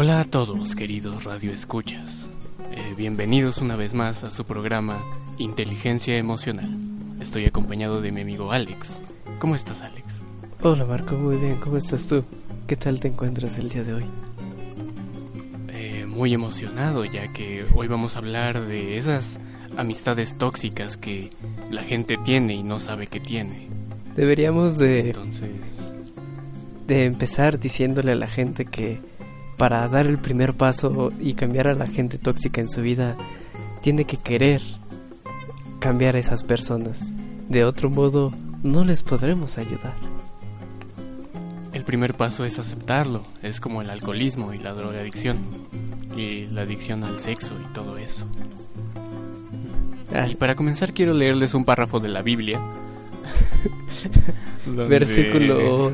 Hola a todos, queridos radioescuchas. Eh, bienvenidos una vez más a su programa Inteligencia Emocional. Estoy acompañado de mi amigo Alex. ¿Cómo estás, Alex? Hola Marco, muy bien, ¿cómo estás tú? ¿Qué tal te encuentras el día de hoy? Muy emocionado, ya que hoy vamos a hablar de esas amistades tóxicas que la gente tiene y no sabe que tiene. Deberíamos de, Entonces, de empezar diciéndole a la gente que para dar el primer paso y cambiar a la gente tóxica en su vida, tiene que querer cambiar a esas personas. De otro modo, no les podremos ayudar. el primer paso es aceptarlo. Es como el alcoholismo y la drogadicción. Y la adicción al sexo y todo eso. Y para comenzar quiero leerles un párrafo de la Biblia. versículo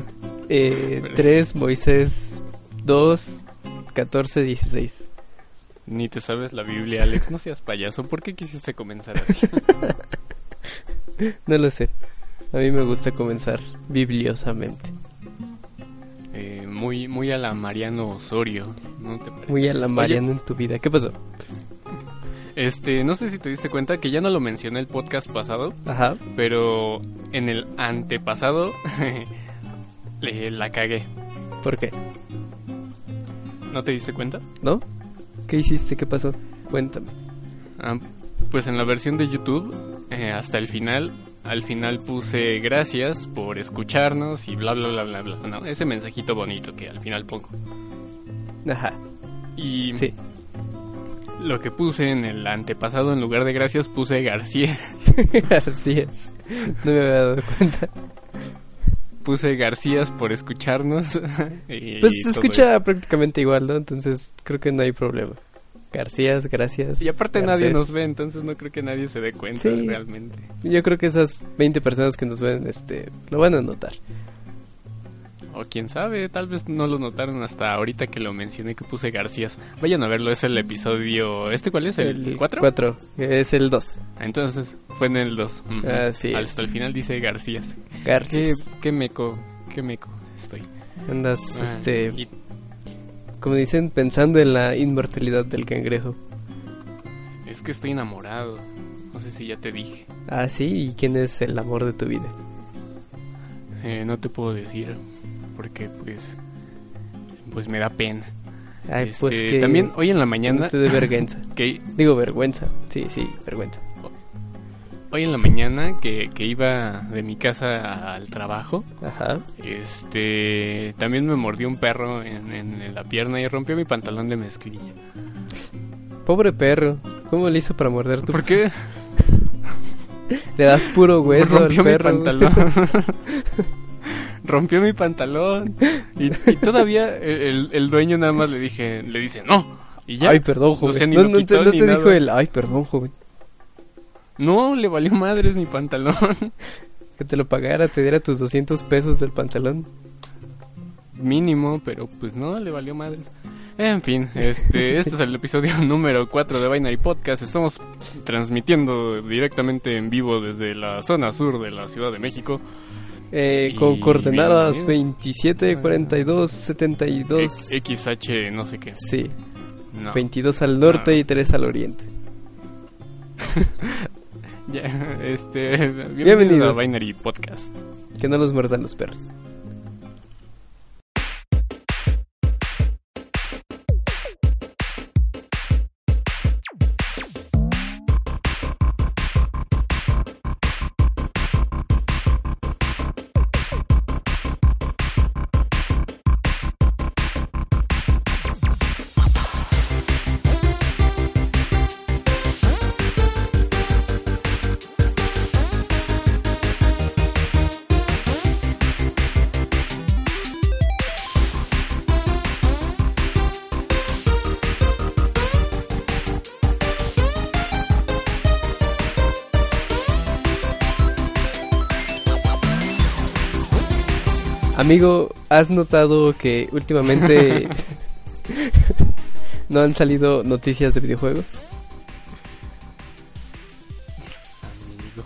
eh, 3, Moisés 2, 14, 16. Ni te sabes la Biblia, Alex. No seas payaso. ¿Por qué quisiste comenzar así? No lo sé. A mí me gusta comenzar bibliosamente. Eh, muy, muy a la Mariano Osorio. ¿No te parece? Muy a la Mariana en tu vida. ¿Qué pasó? Este, no sé si te diste cuenta que ya no lo mencioné el podcast pasado, Ajá. pero en el antepasado le, la cagué. ¿Por qué? ¿No te diste cuenta? ¿No? ¿Qué hiciste? ¿Qué pasó? Cuéntame. Ah, pues en la versión de YouTube, eh, hasta el final, al final puse gracias por escucharnos y bla bla bla bla bla. ¿no? Ese mensajito bonito que al final pongo. Ajá. Y Sí. lo que puse en el antepasado, en lugar de gracias, puse García. Es. No me había dado cuenta. Puse Garcías por escucharnos. y Pues se escucha prácticamente igual, ¿no? Entonces creo que no hay problema. Garcías, gracias. Y aparte nadie Garcés. nos ve, entonces no creo que nadie se dé cuenta Sí. realmente. Yo creo que esas 20 personas que nos ven, este, lo van a notar. O quién sabe, tal vez no lo notaron hasta ahorita que lo mencioné que puse Garcías. Vayan a verlo, es el episodio... ¿Este cuál es? ¿El 4? 4. Es el 2. Entonces fue en el 2. Así es. Hasta el final dice Garcías. Qué, Garcías. qué meco, qué meco estoy. Andas, Ah, este, y- como dicen, pensando en la inmortalidad del cangrejo. es que estoy enamorado. No sé si ya te dije. Ah, sí. ¿Y quién es el amor de tu vida? Eh, no te puedo decir porque pues pues me da pena. Ay, pues Este, que... también hoy en la mañana no te dé vergüenza. que Digo, vergüenza. Sí, sí, vergüenza. Hoy en la mañana que, que iba de mi casa al trabajo, Ajá. este también me mordió un perro en, en- en la pierna y rompió mi pantalón de mezclilla. Pobre perro. ¿Cómo le hizo para morder tu ¿Por qué? Le das puro hueso al rompió mi perro. pantalón. rompió mi pantalón. Y, y todavía el, el dueño nada más le dije, le dice, no. Y ya. Ay, perdón, joven. no, no te, no te dijo el, ay, perdón, joven. No, le valió madres mi pantalón. Que te lo pagara, te diera tus 200 pesos del pantalón. Mínimo, pero pues no, le valió madres. En fin, este, este es el episodio número 4 de Binary Podcast. Estamos transmitiendo directamente en vivo desde la zona sur de la Ciudad de México. Eh, Y con coordenadas bienvenidos. 27, 42, 72. X- XH, no sé qué. Sí, No. 22 al norte No. y 3 al oriente. Ya, este, bienvenidos, Bienvenidos. a Binary Podcast. Que no los muerdan los perros. Amigo, ¿has notado que últimamente ¿No han salido noticias de videojuegos? Amigo.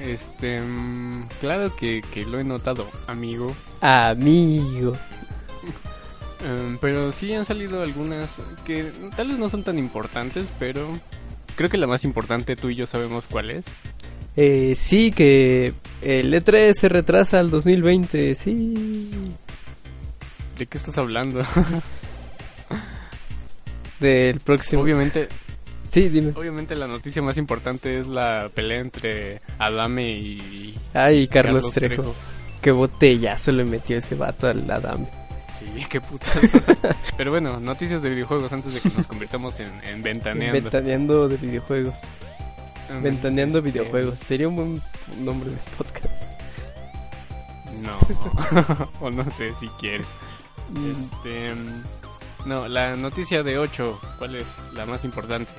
Este, mm, claro que, que lo he notado, amigo. Amigo. Em, pero sí han salido algunas que tal vez no son tan importantes, pero creo que la más importante tú y yo sabemos cuál es. Eh, sí, que el E3 se retrasa al 2020, sí. ¿De qué estás hablando? Del próximo. obviamente, Sí, dime. obviamente la noticia más importante es la pelea entre Adame y Ay, Carlos, Trejo. Qué botellazo le metió ese vato al Adam. Sí, qué putas. Pero bueno, noticias de videojuegos antes de que nos convirtamos en, en ventaneando. Ventaneando de videojuegos. Ventaneando videojuegos. Sería un buen nombre de podcast. No, o no sé si quieres. Mm, Este, no, la noticia de 8, ¿cuál es la más importante?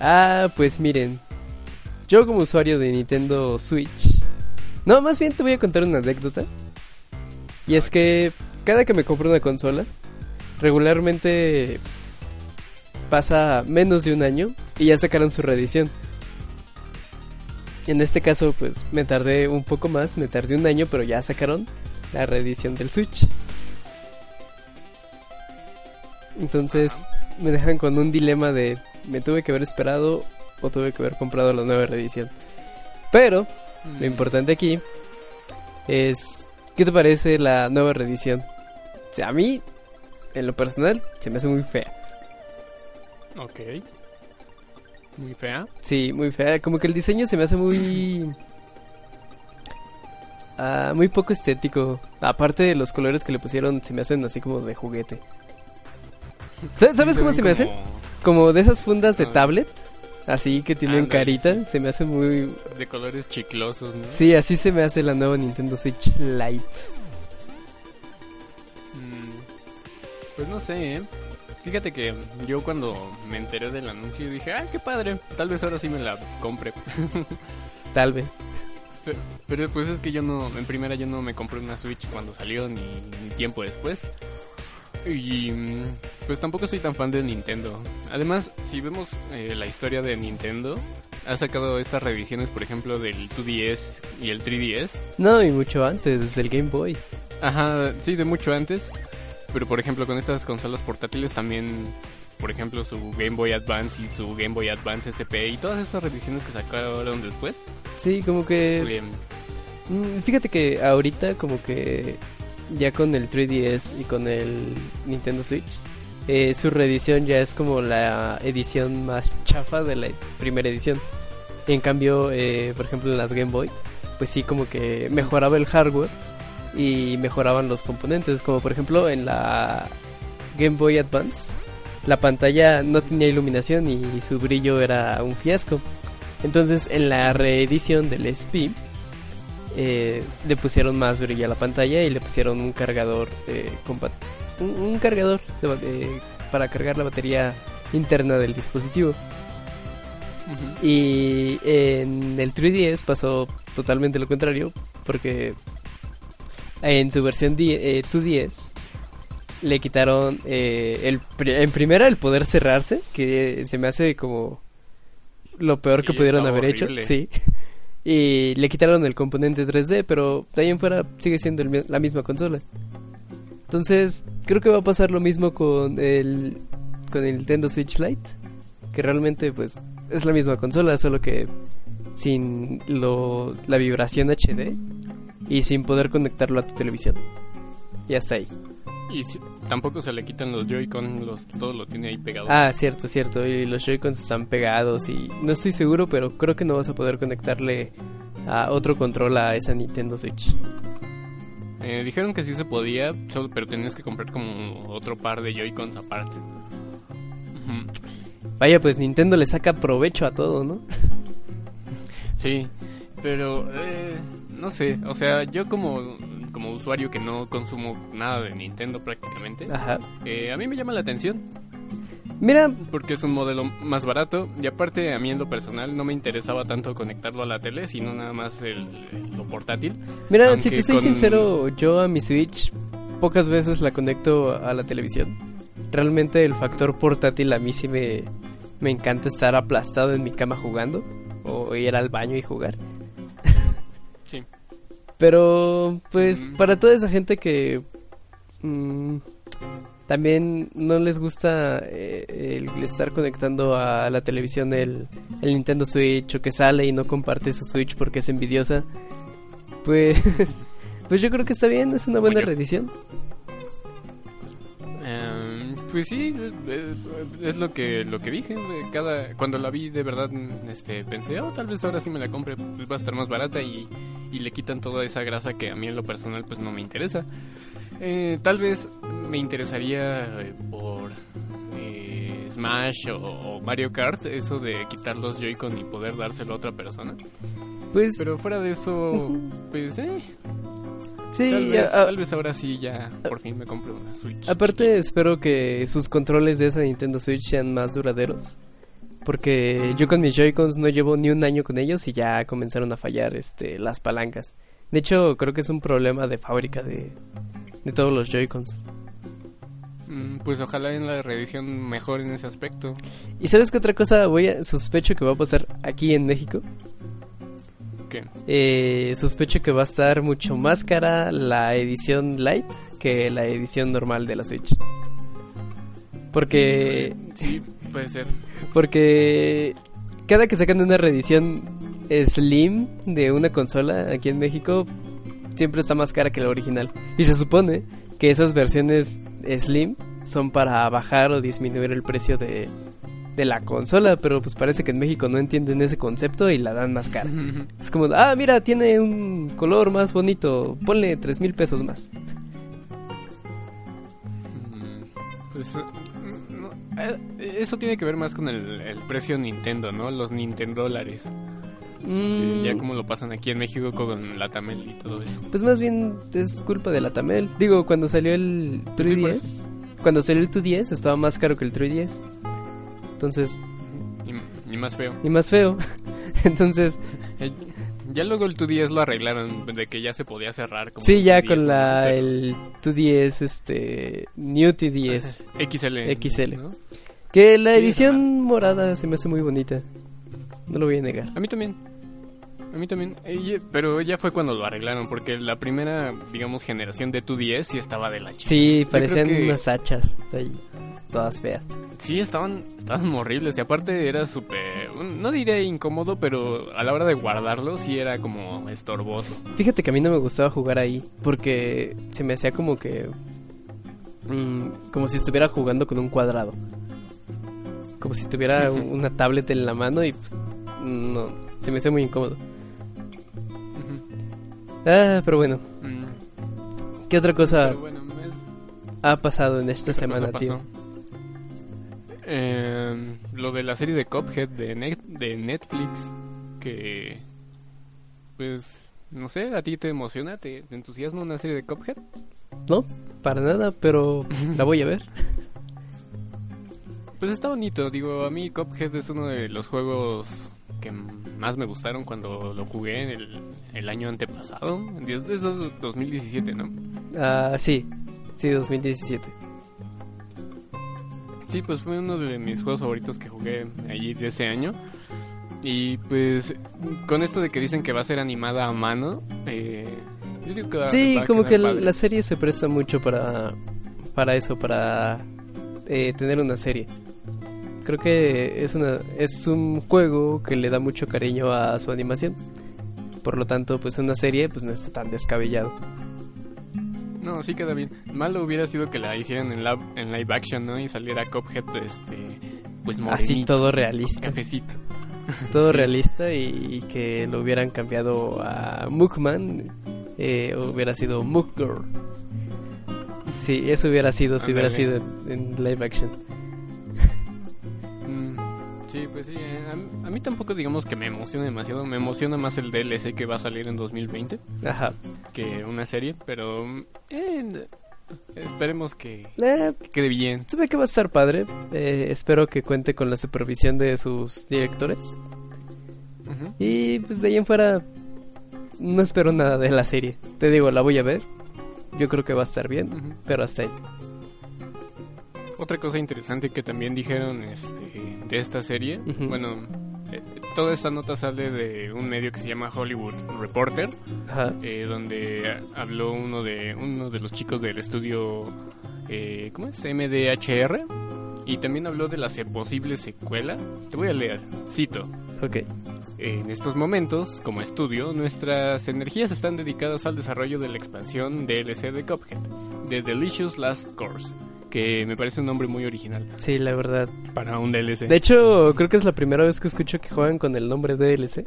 Ah, pues miren. Yo como usuario de Nintendo Switch. No, más bien te voy a contar una anécdota. Y es que cada que me compro una consola, regularmente pasa menos de un año y ya sacaron su reedición. En este caso, pues me tardé un poco más, me tardé un año, pero ya sacaron la reedición del Switch. Entonces me dejan con un dilema de me tuve que haber esperado o tuve que haber comprado la nueva reedición. Pero lo importante aquí es ¿qué te parece la nueva reedición? O sea, a mí en lo personal se me hace muy fea. Ok. Muy fea. Sí, muy fea. Como que el diseño se me hace muy. ah, muy poco estético. Aparte de los colores que le pusieron, se me hacen así como de juguete. ¿Sabes, cómo se me hace? como Como de esas fundas de Ah. tablet. Así que tienen carita. sí. Se me hace muy. De colores chiclosos, ¿no? Sí, así se me hace la nueva Nintendo Switch Lite. Mm, Pues no sé, ¿eh? Fíjate que yo cuando me enteré del anuncio dije, ¡ay, qué padre! Tal vez ahora sí me la compre. Tal vez. Pero, pero, pues es que yo no, en primera yo no me compré una Switch cuando salió ni, ni tiempo después. Y pues tampoco soy tan fan de Nintendo. Además, si vemos eh, la historia de Nintendo, ha sacado estas revisiones, por ejemplo, del 2DS y el 3DS. No, y mucho antes, desde el Game Boy. Ajá, sí, de mucho antes. Pero por ejemplo, con estas consolas portátiles también, por ejemplo, su Game Boy Advance y su Game Boy Advance SP y todas estas revisiones que sacaron después. Sí, como que. eh, Mm, Fíjate que ahorita como que ya con el 3DS y con el Nintendo Switch, eh, su reedición ya es como la edición más chafa de la primera edición. En cambio, eh, por ejemplo, en las Game Boy, pues sí como que mejoraba el hardware y mejoraban los componentes, como por ejemplo en la Game Boy Advance, la pantalla no tenía iluminación y su brillo era un fiasco. Entonces en la reedición del SP eh, le pusieron más brillo a la pantalla y le pusieron un cargador eh, un, un cargador de eh, para cargar la batería interna del dispositivo y en el 3DS pasó totalmente lo contrario porque en su versión eh, 2DS le quitaron eh, el en primera el poder cerrarse que se me hace como lo peor Sí, que pudieron haber horrible. hecho sí. Y le quitaron el componente 3D pero de ahí en fuera sigue siendo el la misma consola. Entonces creo que va a pasar lo mismo con el con el Nintendo Switch Lite que realmente pues es la misma consola solo que sin lo, la vibración HD y sin poder conectarlo a tu televisión y hasta ahí Y si- tampoco se le quitan los Joy-Con, los, todo lo tiene ahí pegado. Ah, cierto, cierto. Y los Joy-Cons están pegados y no estoy seguro, pero creo que no vas a poder conectarle a otro control a esa Nintendo Switch. Eh, dijeron que sí se podía, solo- pero tenías que comprar como otro par de Joy-Cons aparte. Vaya, pues Nintendo le saca provecho a todo, ¿no? Sí, pero eh, no sé, o sea, yo como, como usuario que no consumo nada de Nintendo prácticamente, Ajá. eh, a mí me llama la atención Mira, porque es un modelo más barato y aparte a mí en lo personal no me interesaba tanto conectarlo a la tele, sino nada más el, el- lo portátil. mira, Aunque si te soy con- sincero, yo a mi Switch pocas veces la conecto a la televisión. realmente el factor portátil a mí sí me, me encanta estar aplastado en mi cama jugando o ir al baño y jugar. Pero, pues, Mm. para toda esa gente que mm, también no les gusta eh, el estar conectando a la televisión el, el Nintendo Switch o que sale y no comparte su Switch porque es envidiosa, pues, pues yo creo que está bien, es una buena reedición. Pues sí, eh, es lo que lo que dije. Cada cuando la vi de verdad, mm, este, pensé, oh, tal vez ahora sí me la compre, pues va a estar más barata y, y le quitan toda esa grasa que a mí en lo personal pues no me interesa. Eh, tal vez me interesaría eh, por eh, Smash o, o Mario Kart eso de quitar los Joy-Con y poder dárselo a otra persona. Pues, Pero fuera de eso, pues eh, sí, tal, vez, a- tal vez ahora sí ya por fin me compre una Switch. Aparte espero que sus controles de esa Nintendo Switch sean más duraderos. Porque yo con mis Joy-Cons no llevo ni un año con ellos y ya comenzaron a fallar este, las palancas. De hecho, creo que es un problema de fábrica de, de todos los Joy-Cons. Mm, Pues ojalá en la reedición mejor en ese aspecto. ¿Y sabes qué otra cosa voy a, sospecho que va a pasar aquí en México? ¿Qué? Eh, sospecho que va a estar mucho más cara la edición light que la edición normal de la Switch. Porque Sí, puede ser. Porque cada que sacan una reedición Slim de una consola aquí en México, siempre está más cara que la original. Y se supone que esas versiones Slim son para bajar o disminuir el precio de, de la consola, pero pues parece que en México no entienden ese concepto y la dan más cara. Es como, ah, mira, tiene un color más bonito, ponle tres mil pesos más. Mm, Pues eh, no, eh, eso tiene que ver más con el, el precio Nintendo, ¿no? Los Nintendo dólares. Mm, Ya como lo pasan aquí en México con la Tamel y todo eso. Pues más bien es culpa de la Tamel. Digo, cuando salió el Pues sí, por 3DS, cuando salió el 2DS estaba más caro que el 3DS. Entonces, Y, y más feo. y más feo. Entonces, Eh, ya luego el 2DS lo arreglaron de que ya se podía cerrar. Como sí, ya 2DS, con la Pero- el 2DS este New 2DS, XL. XL. ¿no? que la Sí, edición morada se me hace muy bonita. No lo voy a negar. A mí también. A mí también. Eh, pero ya fue cuando lo arreglaron, porque la primera, digamos, generación de 2DS sí estaba de la chica. Sí, parecían que- unas hachas ahí, todas feas. Sí, estaban, estaban horribles y aparte era súper, no diré incómodo, pero a la hora de guardarlo sí era como estorboso. Fíjate que a mí no me gustaba jugar ahí porque se me hacía como que mm, como si estuviera jugando con un cuadrado. Como si tuviera un- una tablet en la mano y pues, no, se me hacía muy incómodo. Ah, pero bueno, Mm, ¿qué otra cosa bueno, ha pasado en esta ¿qué otra semana, tío? pasó? Eh, lo de la serie de Cuphead de, Net- de Netflix, que pues no sé, ¿a ti te emociona? ¿Te, te entusiasma una serie de Cuphead? No, para nada, pero la voy a ver. Pues está bonito, digo, a mí Cuphead es uno de los juegos que más me gustaron cuando lo jugué en el, el año antepasado, es es 2017, ¿no? Ah, sí, sí, 2017. Sí, pues fue uno de mis juegos favoritos que jugué allí de ese año. Y pues con esto de que dicen que va a ser animada a mano, eh, yo digo que va- Sí, va a como que padre. la serie se presta mucho para, para eso, para eh, tener una serie. Creo que es, una, es un juego que le da mucho cariño a su animación. Por lo tanto, pues una serie pues no está tan descabellado. No, sí queda bien. Malo hubiera sido que la hicieran en, la, en live action, ¿no? Y saliera Cuphead, este, pues morenito, Así todo realista. cafecito. Todo Sí. realista y, y que lo hubieran cambiado a Mugman. Eh, hubiera sido Mugger. Sí, eso hubiera sido si hubiera sido en, en live action. Sí, pues sí. eh, A, a mí tampoco digamos que me emociona demasiado. Me emociona más el DLC que va a salir en 2020 Ajá. que una serie, pero eh, esperemos que, Eh, que quede bien. Se ve que va a estar padre. Eh, espero que cuente con la supervisión de sus directores. Ujú. Y pues de ahí en fuera no espero nada de la serie. Te digo, la voy a ver. Yo creo que va a estar bien, Ujú. pero hasta ahí. Otra cosa interesante que también dijeron este, de esta serie, bueno, eh, toda esta nota sale de un medio que se llama Hollywood Reporter, eh, donde habló uno de uno de los chicos del estudio, eh, ¿cómo es? MDHR, y también habló de la posible secuela. Te voy a leer, cito. Ok. En estos momentos, como estudio, nuestras energías están dedicadas al desarrollo de la expansión DLC de Cuphead, The Delicious Last Course, que me parece un nombre muy original Sí, la verdad. para un DLC. De hecho, creo que es la primera vez que escucho que juegan con el nombre DLC.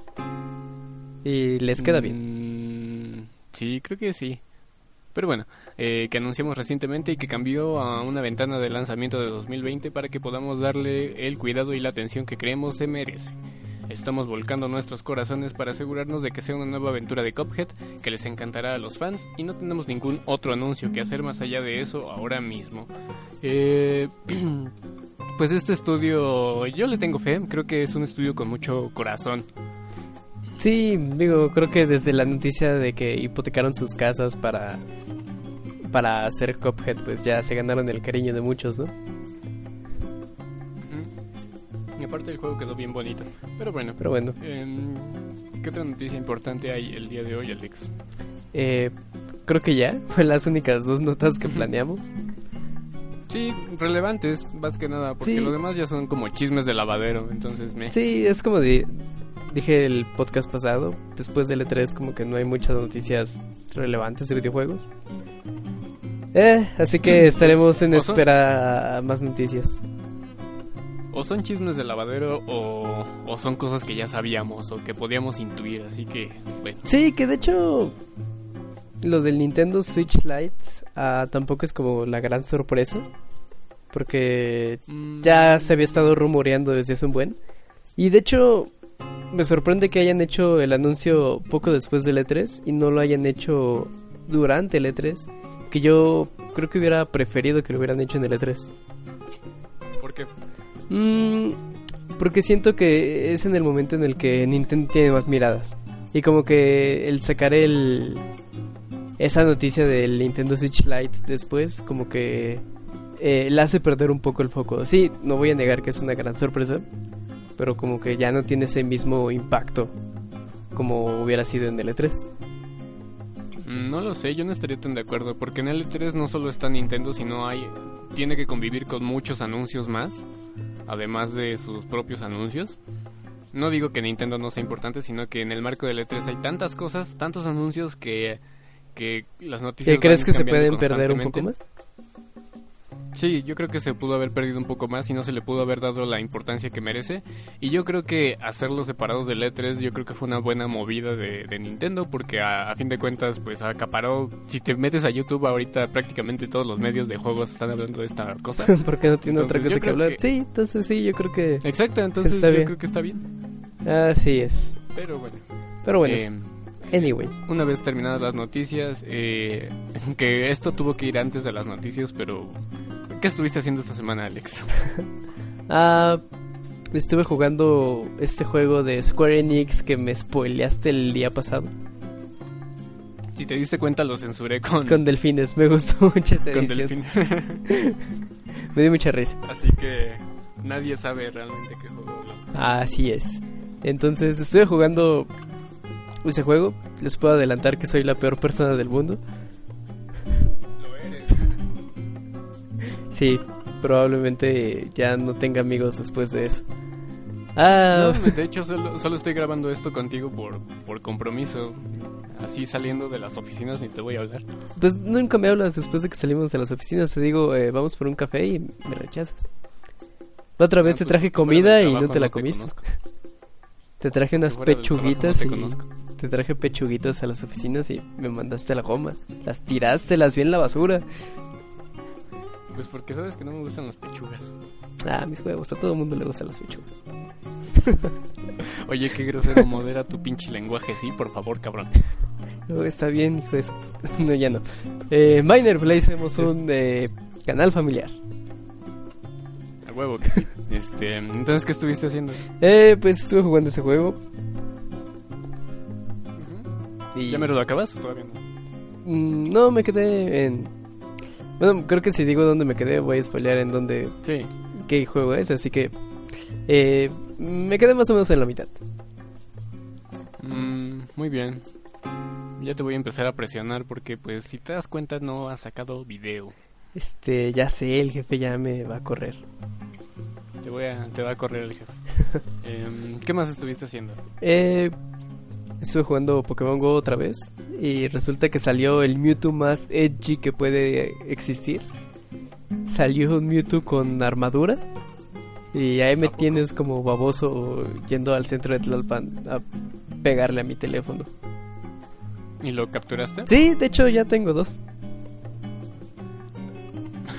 Y les queda bien. Mm, sí, creo que sí. Pero bueno, eh, que anunciamos recientemente y que cambió a una ventana de lanzamiento de 2020 para que podamos darle el cuidado y la atención que creemos se merece. Estamos volcando nuestros corazones para asegurarnos de que sea una nueva aventura de Cuphead que les encantará a los fans y no tenemos ningún otro anuncio que hacer más allá de eso ahora mismo. Eh, pues este estudio, yo le tengo fe, creo que es un estudio con mucho corazón. Sí, digo, creo que desde la noticia de que hipotecaron sus casas para para hacer Cuphead, pues ya se ganaron el cariño de muchos, ¿no? Ujú. Y aparte el juego quedó bien bonito. Pero bueno, Pero bueno, em, ¿qué otra noticia importante hay el día de hoy, Alex? eh, creo que ya fue las únicas dos notas que planeamos. Sí, relevantes, más que nada, porque Sí. lo demás ya son como chismes de lavadero, entonces me... Sí, es como di- dije el podcast pasado, después del E3 como que no hay muchas noticias relevantes de videojuegos. Eh, así que estaremos en espera a más noticias. O son chismes de lavadero o, o son cosas que ya sabíamos o que podíamos intuir, así que, bueno. Sí, que de hecho lo del Nintendo Switch Lite ah, tampoco es como la gran sorpresa. Porque Mm, ya se había estado rumoreando desde hace un buen. Y de hecho me sorprende que hayan hecho el anuncio poco después del E3 y no lo hayan hecho durante el E3. Que yo creo que hubiera preferido que lo hubieran hecho en el E3. ¿Por qué? Mm, porque siento que es en el momento en el que Nintendo tiene más miradas. Y como que el sacar esa noticia del Nintendo Switch Lite después, como que eh, le hace perder un poco el foco. Sí, no voy a negar que es una gran sorpresa, pero como que ya no tiene ese mismo impacto como hubiera sido en el E3. Mm, No lo sé, yo no estaría tan de acuerdo, porque en el E3 no solo está Nintendo, sino hay tiene que convivir con muchos anuncios más, además de sus propios anuncios. No digo que Nintendo no sea importante, sino que en el marco del E3 hay tantas cosas, tantos anuncios que, que las noticias... ¿Qué crees que se pueden perder un poco más? Sí, yo creo que se pudo haber perdido un poco más y no se le pudo haber dado la importancia que merece. Y yo creo que hacerlo separado del E3, yo creo que fue una buena movida de, de Nintendo porque a, a fin de cuentas, pues acaparó. Si te metes a YouTube ahorita, prácticamente todos los medios de juegos están hablando de esta cosa. Porque no tiene otra cosa que hablar. que- Sí, entonces sí, yo creo que Exacto, entonces yo bien. creo que está bien. así es. Pero bueno, Pero bueno, eh, anyway. una vez terminadas las noticias, eh, que esto tuvo que ir antes de las noticias, pero ¿qué estuviste haciendo esta semana, Alex? Ah, estuve jugando este juego de Square Enix que me spoileaste el día pasado. Si te diste cuenta, lo censuré con, Con delfines, me gustó mucho esa con. Delfín. Me dio mucha risa. Así que nadie sabe realmente qué juego. Así es. Entonces, estuve jugando ese juego. Les puedo adelantar que soy la peor persona del mundo. Lo eres. Sí, probablemente ya no tenga amigos después de eso. Ah, No, de hecho, solo, solo estoy grabando esto contigo por, por compromiso. Así saliendo de las oficinas ni te voy a hablar. pues nunca me hablas después de que salimos de las oficinas. Te digo, eh, vamos por un café y me rechazas. La otra vez Ah, te pues, traje comida y no te la te comiste. Te traje unas no pechuguitas te y conozco. Te traje pechuguitas a las oficinas y me mandaste a la goma. Las tiraste, las vi en la basura. Pues porque sabes que no me gustan las pechugas. Ah, mis huevos, a todo el mundo le gustan las pechugas. Oye, qué grosero, modera tu pinche lenguaje, sí, por favor, cabrón. No, está bien, hijo de No, ya no. Eh, Miner Play somos un eh, canal familiar. A huevo que sí. Este, entonces, ¿qué estuviste haciendo? Eh, pues estuve jugando ese juego. Y ¿Ya me lo acabas o todavía no? Mm, no, me quedé en... Bueno, creo que si digo dónde me quedé, voy a spoilear en dónde. Sí. qué juego es, así que. eh, me quedé más o menos en la mitad. Mm, muy bien. Ya te voy a empezar a presionar porque, pues, si te das cuenta, no has sacado video. Este, ya sé, el jefe ya me va a correr. Te voy a, te va a correr el jefe. Em, ¿Qué más estuviste haciendo? Eh, estuve jugando Pokémon Go otra vez y resulta que salió el Mewtwo más edgy que puede existir. Salió un Mewtwo con armadura y ahí me tienes como baboso yendo al centro de Tlalpan a pegarle a mi teléfono. ¿Y lo capturaste? Sí, de hecho ya tengo dos.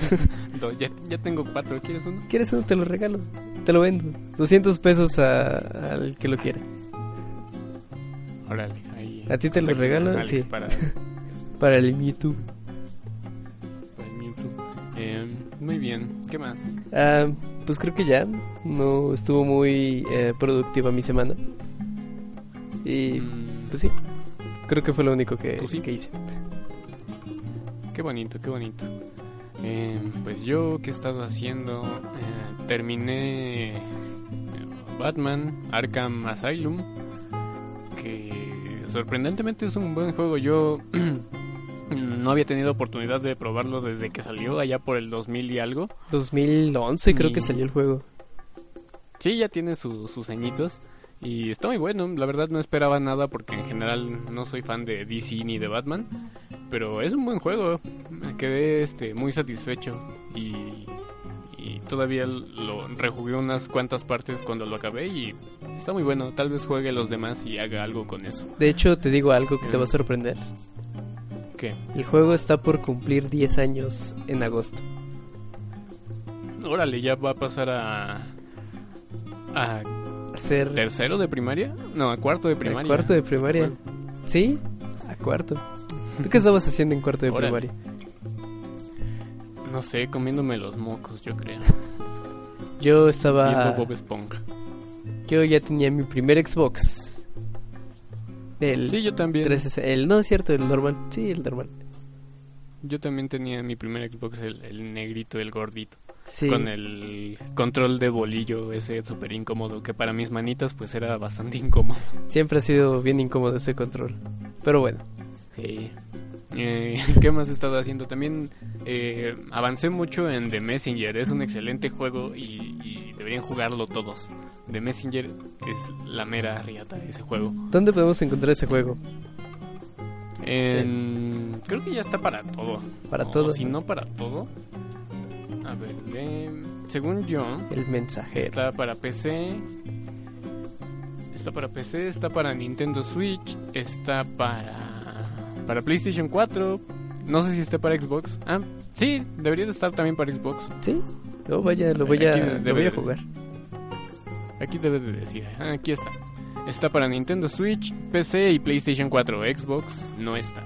Do- ya, ya tengo cuatro. ¿Quieres uno? ¿Quieres uno? Te lo regalo. Te lo vendo. 200 pesos a- al que lo quiera. Órale, ahí. ¿A ti te lo Sí. Para, Para el Mewtwo. para el Mewtwo. Em, muy bien. ¿Qué más? Ah, pues creo que ya. No estuvo muy eh, productiva mi semana. Y Mm, pues sí. Creo que fue lo único que, Pues sí. que hice. Qué bonito, qué bonito. Em, pues yo, ¿qué he estado haciendo? Eh, terminé eh, Batman Arkham Asylum, que sorprendentemente es un buen juego. Yo no había tenido oportunidad de probarlo desde que salió, allá por el 2000 y algo. 2011 creo Y- que salió el juego. Sí, ya tiene su- sus añitos. Y está muy bueno, la verdad no esperaba nada porque en general no soy fan de DC ni de Batman. Pero es un buen juego, me quedé este, muy satisfecho y, y todavía lo rejugué unas cuantas partes cuando lo acabé y está muy bueno. Tal vez juegue los demás y haga algo con eso. De hecho, te digo algo que te va a sorprender. ¿Qué? El juego está por cumplir 10 años en agosto. Órale, ya va a pasar a... ¿A Hacer tercero de primaria? No, a cuarto de a primaria. cuarto de primaria. ¿Sí? A cuarto. ¿Tú qué estabas haciendo en cuarto de Órale. primaria? No sé, comiéndome los mocos, yo creo. Yo estaba... Viendo Bob Esponja. Yo ya tenía mi primer Xbox. El Sí, yo también. 360 el no es cierto, el normal. Sí, el normal. Yo también tenía mi primer Xbox, el, el negrito, el gordito. Sí. Con el control de bolillo ese súper incómodo, que para mis manitas pues era bastante incómodo. Siempre ha sido bien incómodo ese control. Pero bueno. Sí. Eh, ¿Qué más he estado haciendo? También eh, avancé mucho en The Messenger. Es un excelente juego y, y deberían jugarlo todos. The Messenger es la mera riata ese juego. ¿Dónde podemos encontrar ese juego? En- creo que ya está para todo. Para O todo. Si no para todo. A ver, eh, según yo, El mensajero. está para PC. Está para PC, está para Nintendo Switch, está para para PlayStation 4. No sé si está para Xbox. Ah, sí, debería de estar también para Xbox. ¿Sí? Oh, vaya, lo voy a, lo voy a jugar. Aquí debe de decir. Ah, aquí está. Está para Nintendo Switch, PC y PlayStation 4. Xbox no está.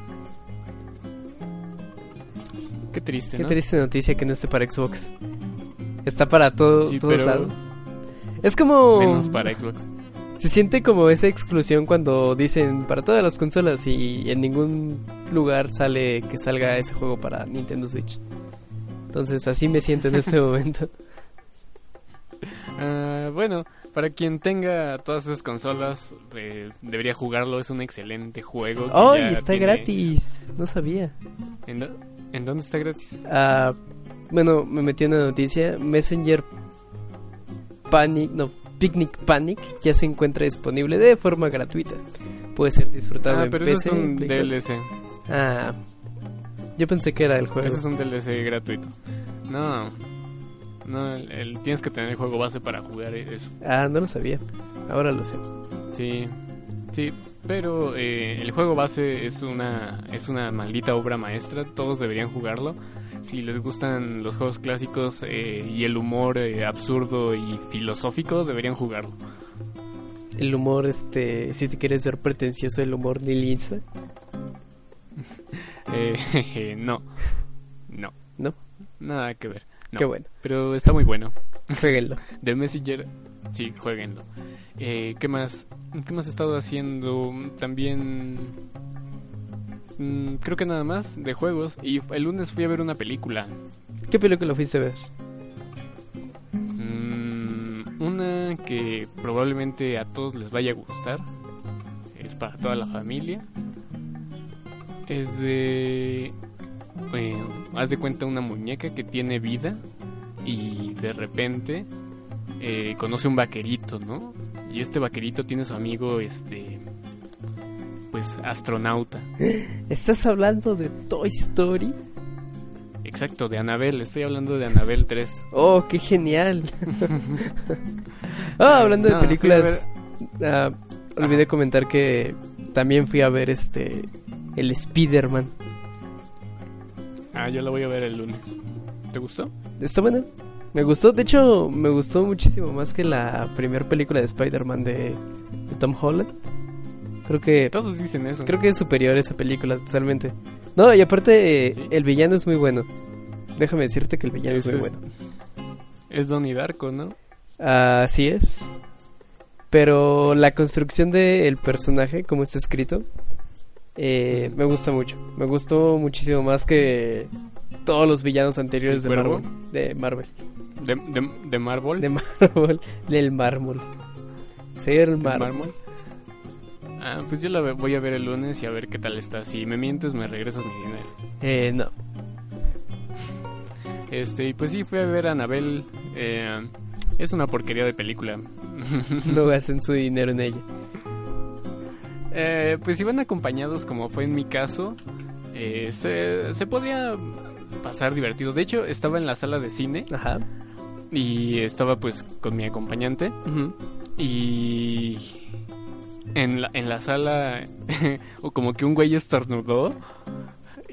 Qué triste, Qué ¿no? triste noticia que no esté para Xbox. Está para todo, Sí, todos lados. Es como... Menos para Xbox. Se siente como esa exclusión cuando dicen para todas las consolas y en ningún lugar sale que salga ese juego para Nintendo Switch. Entonces así me siento en este momento. Ah, bueno, para quien tenga todas esas consolas, eh, debería jugarlo. Es un excelente juego. que ¡Ay, ya está tiene- gratis! No sabía. ¿En, dó- en dónde está gratis? Ah, bueno, me metí en la noticia. Messenger Panic, no, Picnic Panic ya se encuentra disponible de forma gratuita. Puede ser disfrutado Ah, en pero PC. eso es un. DLC. Ah, yo pensé que era el juego. Ese es un DLC gratuito. No, no, el, el- tienes que tener el juego base para jugar eso. Ah, no lo sabía. Ahora lo sé. Sí, sí, pero eh, el juego base es una es una maldita obra maestra. Todos deberían jugarlo. Si les gustan los juegos clásicos eh, y el humor eh, absurdo y filosófico, deberían jugarlo. El humor, este, si te quieres ver pretencioso, el humor nihilista. Eh, no, no, ¿No? nada que ver. No, Qué bueno. Pero está muy bueno. Jueguenlo. The Messenger, sí, jueguenlo. Eh, ¿Qué más? ¿Qué más he estado haciendo? También mm, creo que nada más de juegos. Y el lunes fui a ver una película. ¿Qué película fuiste a ver? Mm, una que probablemente a todos les vaya a gustar. Es para toda la familia. Es de... eh, haz de cuenta una muñeca que tiene vida y de repente eh, conoce un vaquerito, ¿no? Y este vaquerito tiene su amigo, este, pues astronauta. ¿Estás hablando de Toy Story? Exacto, de Anabel. Estoy hablando de Anabel 3. Oh, qué genial. Ah, hablando de No, películas, ver- ah, olvidé comentar que también fui a ver este el Spider-Man. Ah, yo la voy a ver el lunes. ¿Te gustó? Está bueno. Me gustó, de hecho, me gustó muchísimo más que la primera película de Spider-Man de, de Tom Holland. Creo que Todos dicen eso. creo que es superior esa película totalmente. No, y aparte eh, Sí. el villano es muy bueno. Déjame decirte que el villano es, muy es- bueno. Es Donnie Darko, ¿no? Así es. Pero la construcción del personaje, como está escrito, eh, me gusta mucho. Me gustó muchísimo más que todos los villanos anteriores de. Marvel. De Marvel. De, de, de Marvel. De Marvel. Del mármol. Ser ¿De mármol. Ah, pues yo la voy a ver el lunes y a ver qué tal está. Si me mientes, me regresas mi dinero. Eh, no. Este, y pues sí, fui a ver a Anabel. Eh, es una porquería de película. No gasten su dinero en ella. Eh, pues si van acompañados, como fue en mi caso, eh, se, se podría pasar divertido. De hecho, estaba en la sala de cine Ajá. y estaba pues con mi acompañante. Ujú. Y en la, en la sala, o como que un güey estornudó.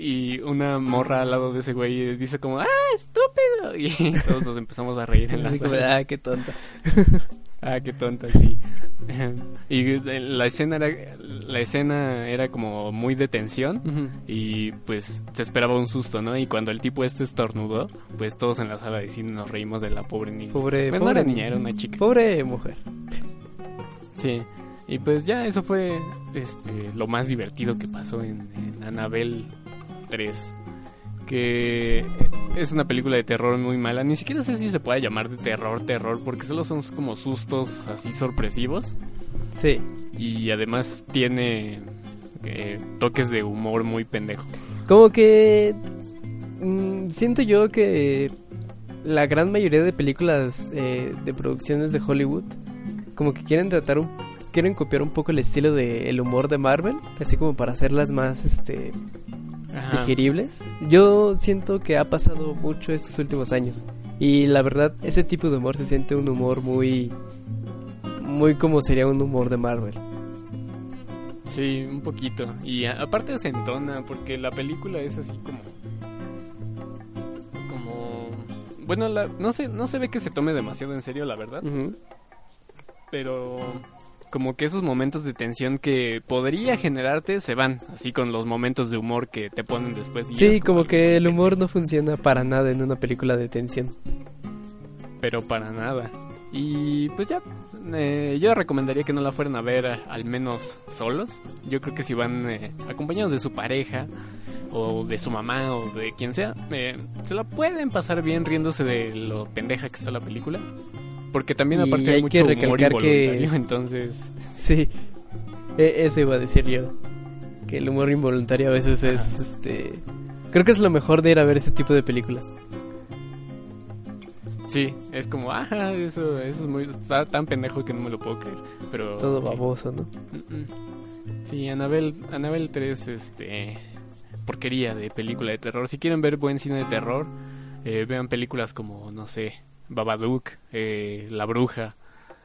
Y una morra al lado de ese güey dice como, ¡ah, estúpido! Y todos nos empezamos a reír en la Así como, sala. ah, qué tonta. Ah, qué tonta, sí. Y la escena era, la escena era como muy de tensión. Y pues se esperaba un susto, ¿no? Y cuando el tipo este estornudó, pues todos en la sala de cine nos reímos de la pobre niña. Pobre, Bueno, no era niña, era una chica. Pobre mujer. Sí. Y pues ya eso fue este, lo más divertido que pasó en, en Annabelle 3. Que es una película de terror muy mala. Ni siquiera sé si se puede llamar de terror, terror, porque solo son como sustos así sorpresivos. Sí. Y además tiene eh, toques de humor muy pendejo. Como que mm, siento yo que la gran mayoría de películas eh, de producciones de Hollywood como que quieren tratar un quieren copiar un poco el estilo de el humor de Marvel, así como para hacerlas más este Ajá. digeribles. Yo siento que ha pasado mucho estos últimos años y la verdad ese tipo de humor se siente un humor muy muy como sería un humor de Marvel. Sí, un poquito. Y a- aparte se entona, porque la película es así como. Como. Bueno, la- no, se, no se ve que se tome demasiado en serio, la verdad. Pero. Como que esos momentos de tensión que podría generarte se van, así con los momentos de humor que te ponen después. y Sí, es como que el humor no funciona para nada en una película de tensión. Pero para nada. Y pues ya, eh, yo recomendaría que no la fueran a ver al menos solos. Yo creo que si van eh, acompañados de su pareja o de su mamá o de quien sea, eh, se la pueden pasar bien riéndose de lo pendeja que está la película. Porque también Y aparte hay, hay mucho que humor recalcar que- involuntario, entonces... Sí, e- eso iba a decir yo. Que el humor involuntario a veces es, este... Creo que es lo mejor de ir a ver ese tipo de películas. Sí, es como, ajá, eso, eso es muy... Está tan pendejo que no me lo puedo creer. Pero... Todo sí. baboso, ¿no? Mm, mm. Sí, Anabel, Anabel 3, este, porquería de película de terror. Si quieren ver buen cine de terror, eh, vean películas como, no sé, Babadook, eh, La Bruja,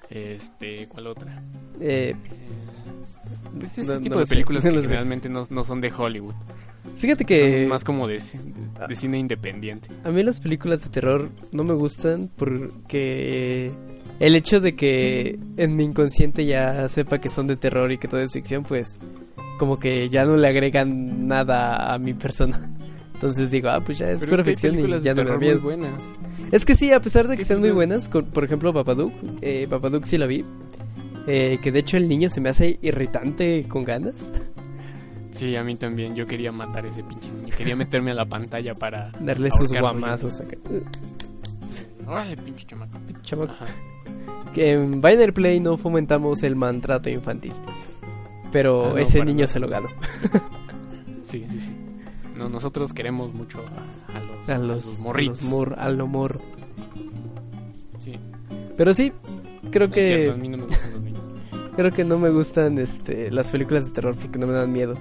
este, ¿cuál otra? Eh, Pues ese No- tipo de sé, películas no que generalmente no, no son de Hollywood, fíjate que son más como de, ci- de cine independiente. a mí las películas de terror no me gustan porque el hecho de que en mi inconsciente ya sepa que son de terror y que todo es ficción, pues como que ya no le agregan nada a mi persona. Entonces digo, ah, pues ya es Pero pura es que hay ficción y ya no me da miedo. buenas. Es que sí, a pesar de que ¿Qué sean muy buenas, con- por ejemplo, Babadook, eh, Babadook sí la vi, eh, que de hecho el niño se me hace irritante con ganas. Sí, a mí también. Yo quería matar a ese pinche niño. Quería meterme a la pantalla para. Darle sus guamazos acá. Órale, pinche chamaco. Chamaco. Que en Binary Play no fomentamos el maltrato infantil. Pero Ah, no, ese niño se lo ganó. Sí, sí, sí. No, nosotros queremos mucho a, a los, A a los, los morritos. a los mor- a lo morro. Sí. Pero sí, creo cierto, a que mí no me gustan los niños. creo que no me gustan este las películas de terror porque no me dan miedo.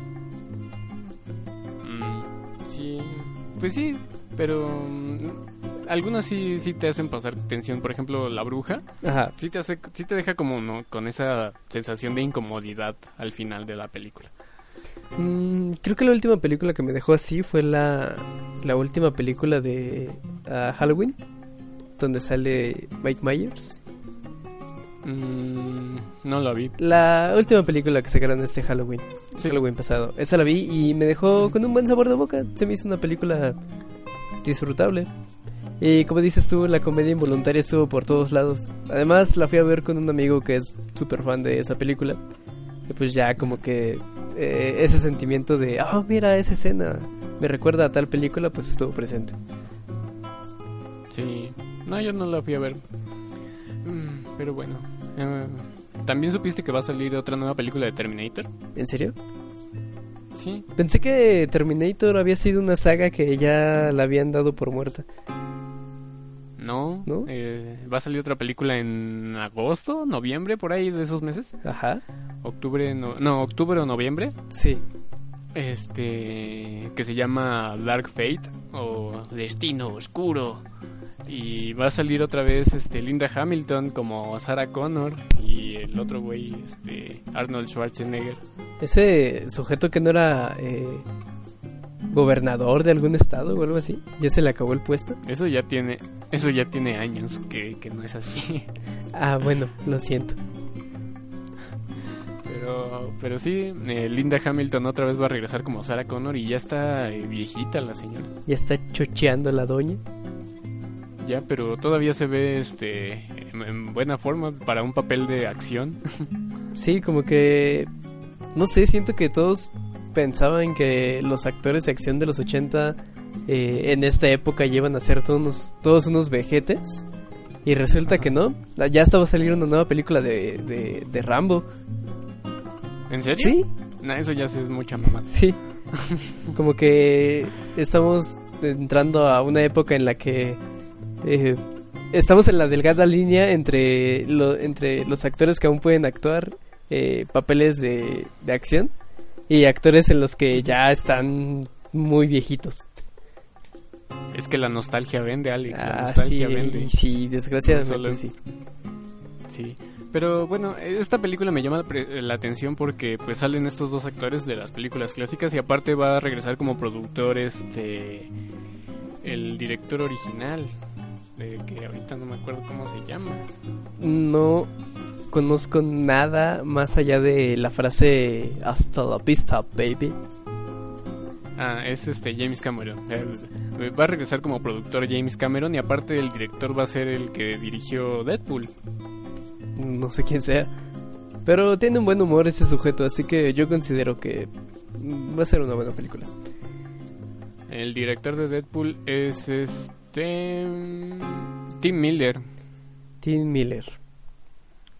Mm, sí, pues sí, pero mm, algunas sí, sí te hacen pasar tensión. Por ejemplo, La Bruja, Ajá. sí te, hace, sí te deja como ¿no? con esa sensación de incomodidad al final de la película. Mm, creo que la última película que me dejó así fue la la última película de ah, Halloween donde sale Mike Myers. Mm, no la vi. La última película que sacaron este Halloween, Sí. Halloween pasado. Esa la vi y me dejó con un buen sabor de boca. Se me hizo una película disfrutable. Y como dices tú, la comedia involuntaria estuvo por todos lados. Además, la fui a ver con un amigo que es súper fan de esa película. Pues ya como que eh, ese sentimiento de, oh, mira esa escena, me recuerda a tal película, pues estuvo presente. Sí. No, yo no la fui a ver. Mm, pero bueno. Eh, ¿También supiste que va a salir otra nueva película de Terminator? ¿En serio? Sí. Pensé que Terminator había sido una saga que ya la habían dado por muerta. No. ¿No? Eh, va a salir otra película en agosto, noviembre, por ahí de esos meses. Ajá. Octubre, no, no octubre o noviembre. Sí. Este. Que se llama Dark Fate o Destino Oscuro. Y va a salir otra vez este Linda Hamilton como Sarah Connor y el otro güey, este Arnold Schwarzenegger. Ese sujeto que no era eh, gobernador de algún estado o algo así, ya se le acabó el puesto. Eso ya tiene, eso ya tiene años que, que no es así. Ah, bueno, lo siento. Pero, pero sí, eh, Linda Hamilton otra vez va a regresar como Sarah Connor y ya está eh, viejita la señora. Ya está chocheando la doña. Ya, pero todavía se ve este en, en buena forma para un papel de acción. Sí, como que... No sé, siento que todos pensaban que los actores de acción de los 80 eh, en esta época llevan a ser todos unos, todos unos vejetes. Y resulta que no. Ya estaba a salir una nueva película de, de, de Rambo. ¿En serio? Sí, Nah, eso ya sí es mucha mamá. Sí. Como que estamos entrando a una época en la que eh, estamos en la delgada línea entre, lo- entre los actores que aún pueden actuar eh, papeles de, de acción y actores en los que ya están muy viejitos. Es que la nostalgia vende, Alex. La Ah, sí, nostalgia vende. sí, desgraciadamente No sí. Sí. Pero bueno, esta película me llama la la atención porque pues salen estos dos actores de las películas clásicas y aparte va a regresar como productor este el director original que ahorita no me acuerdo cómo se llama. No conozco nada más allá de la frase hasta la pista, baby. Ah, es este James Cameron. El- va a regresar como productor James Cameron y aparte el director va a ser el que dirigió Deadpool. no sé quién sea. Pero tiene un buen humor ese sujeto, así que yo considero que va a ser una buena película. El director de Deadpool es este Tim Miller. Tim Miller.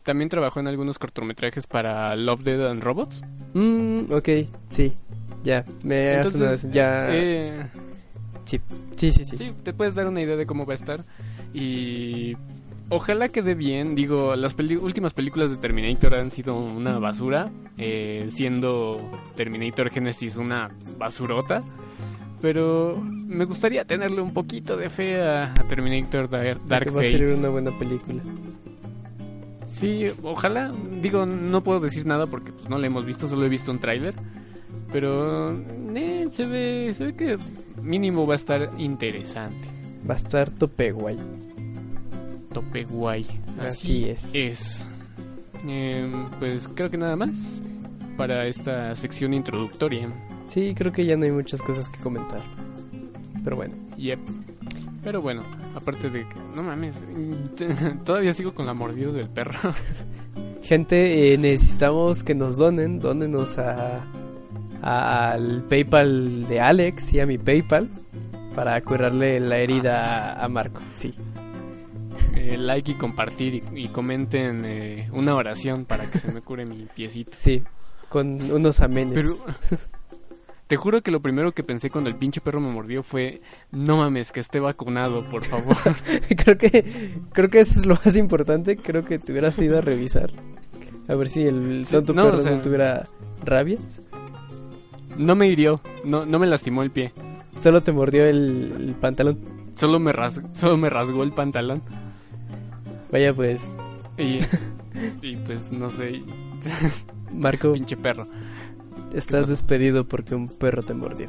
También trabajó en algunos cortometrajes para Love, Dead and Robots. Mm, ok, sí. Ya, me Entonces, una- ya. eh, sí, sí, sí, sí. sí, te puedes dar una idea de cómo va a estar. Y ojalá quede bien. Digo, las últimas películas de Terminator han sido una basura. eh, siendo Terminator Genesis una basurota. Pero me gustaría tenerle un poquito de fe a, a Terminator Dar- Dark que va a ser una buena película. Sí, ojalá. Digo, no puedo decir nada porque pues, no la hemos visto, solo he visto un tráiler. Pero eh, se ve se ve que mínimo va a estar interesante. Va a estar tope guay. Tope guay. Así es. Es. Em, pues creo que nada más para esta sección introductoria. Sí, creo que ya no hay muchas cosas que comentar. Pero bueno. Yep. Pero bueno, aparte de que, no mames, todavía sigo con la mordida del perro. Gente, eh, necesitamos que nos donen. Dónenos a, al PayPal de Alex y a mi PayPal para curarle la herida a Marco. Sí. Eh, like y compartir y, y comenten eh, una oración para que se me cure mi piecito. Sí, con unos amenes. Pero te juro que lo primero que pensé cuando el pinche perro me mordió fue, no mames, que esté vacunado, por favor. creo que creo que eso es lo más importante. Creo que te hubieras ido a revisar. A ver si el Sí, no, perro o sea- no tuviera rabias. No me hirió, no, no me lastimó el pie. Solo te mordió el, el pantalón. Solo me, ras- solo me rasgó el pantalón. Vaya pues, Y, y pues no sé, Marco, pinche perro. Estás despedido porque un perro te mordió.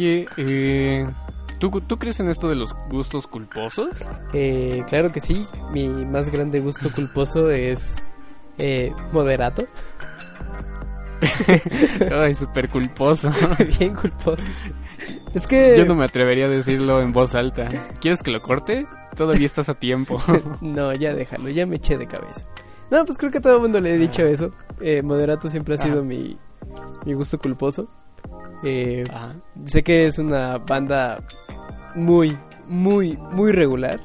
Oye, eh, ¿tú, ¿tú crees en esto de los gustos culposos? Eh, claro que sí, mi más grande gusto culposo es eh, moderato. Ay, súper culposo. Bien culposo. Es que... Yo no me atrevería a decirlo en voz alta. ¿Quieres que lo corte? Todavía estás a tiempo. No, ya déjalo, ya me eché de cabeza. No, pues creo que a todo el mundo le he dicho eso. Eh, moderato siempre ha sido Ajá. mi, mi gusto culposo. Eh, sé que es una banda muy, muy, muy regular.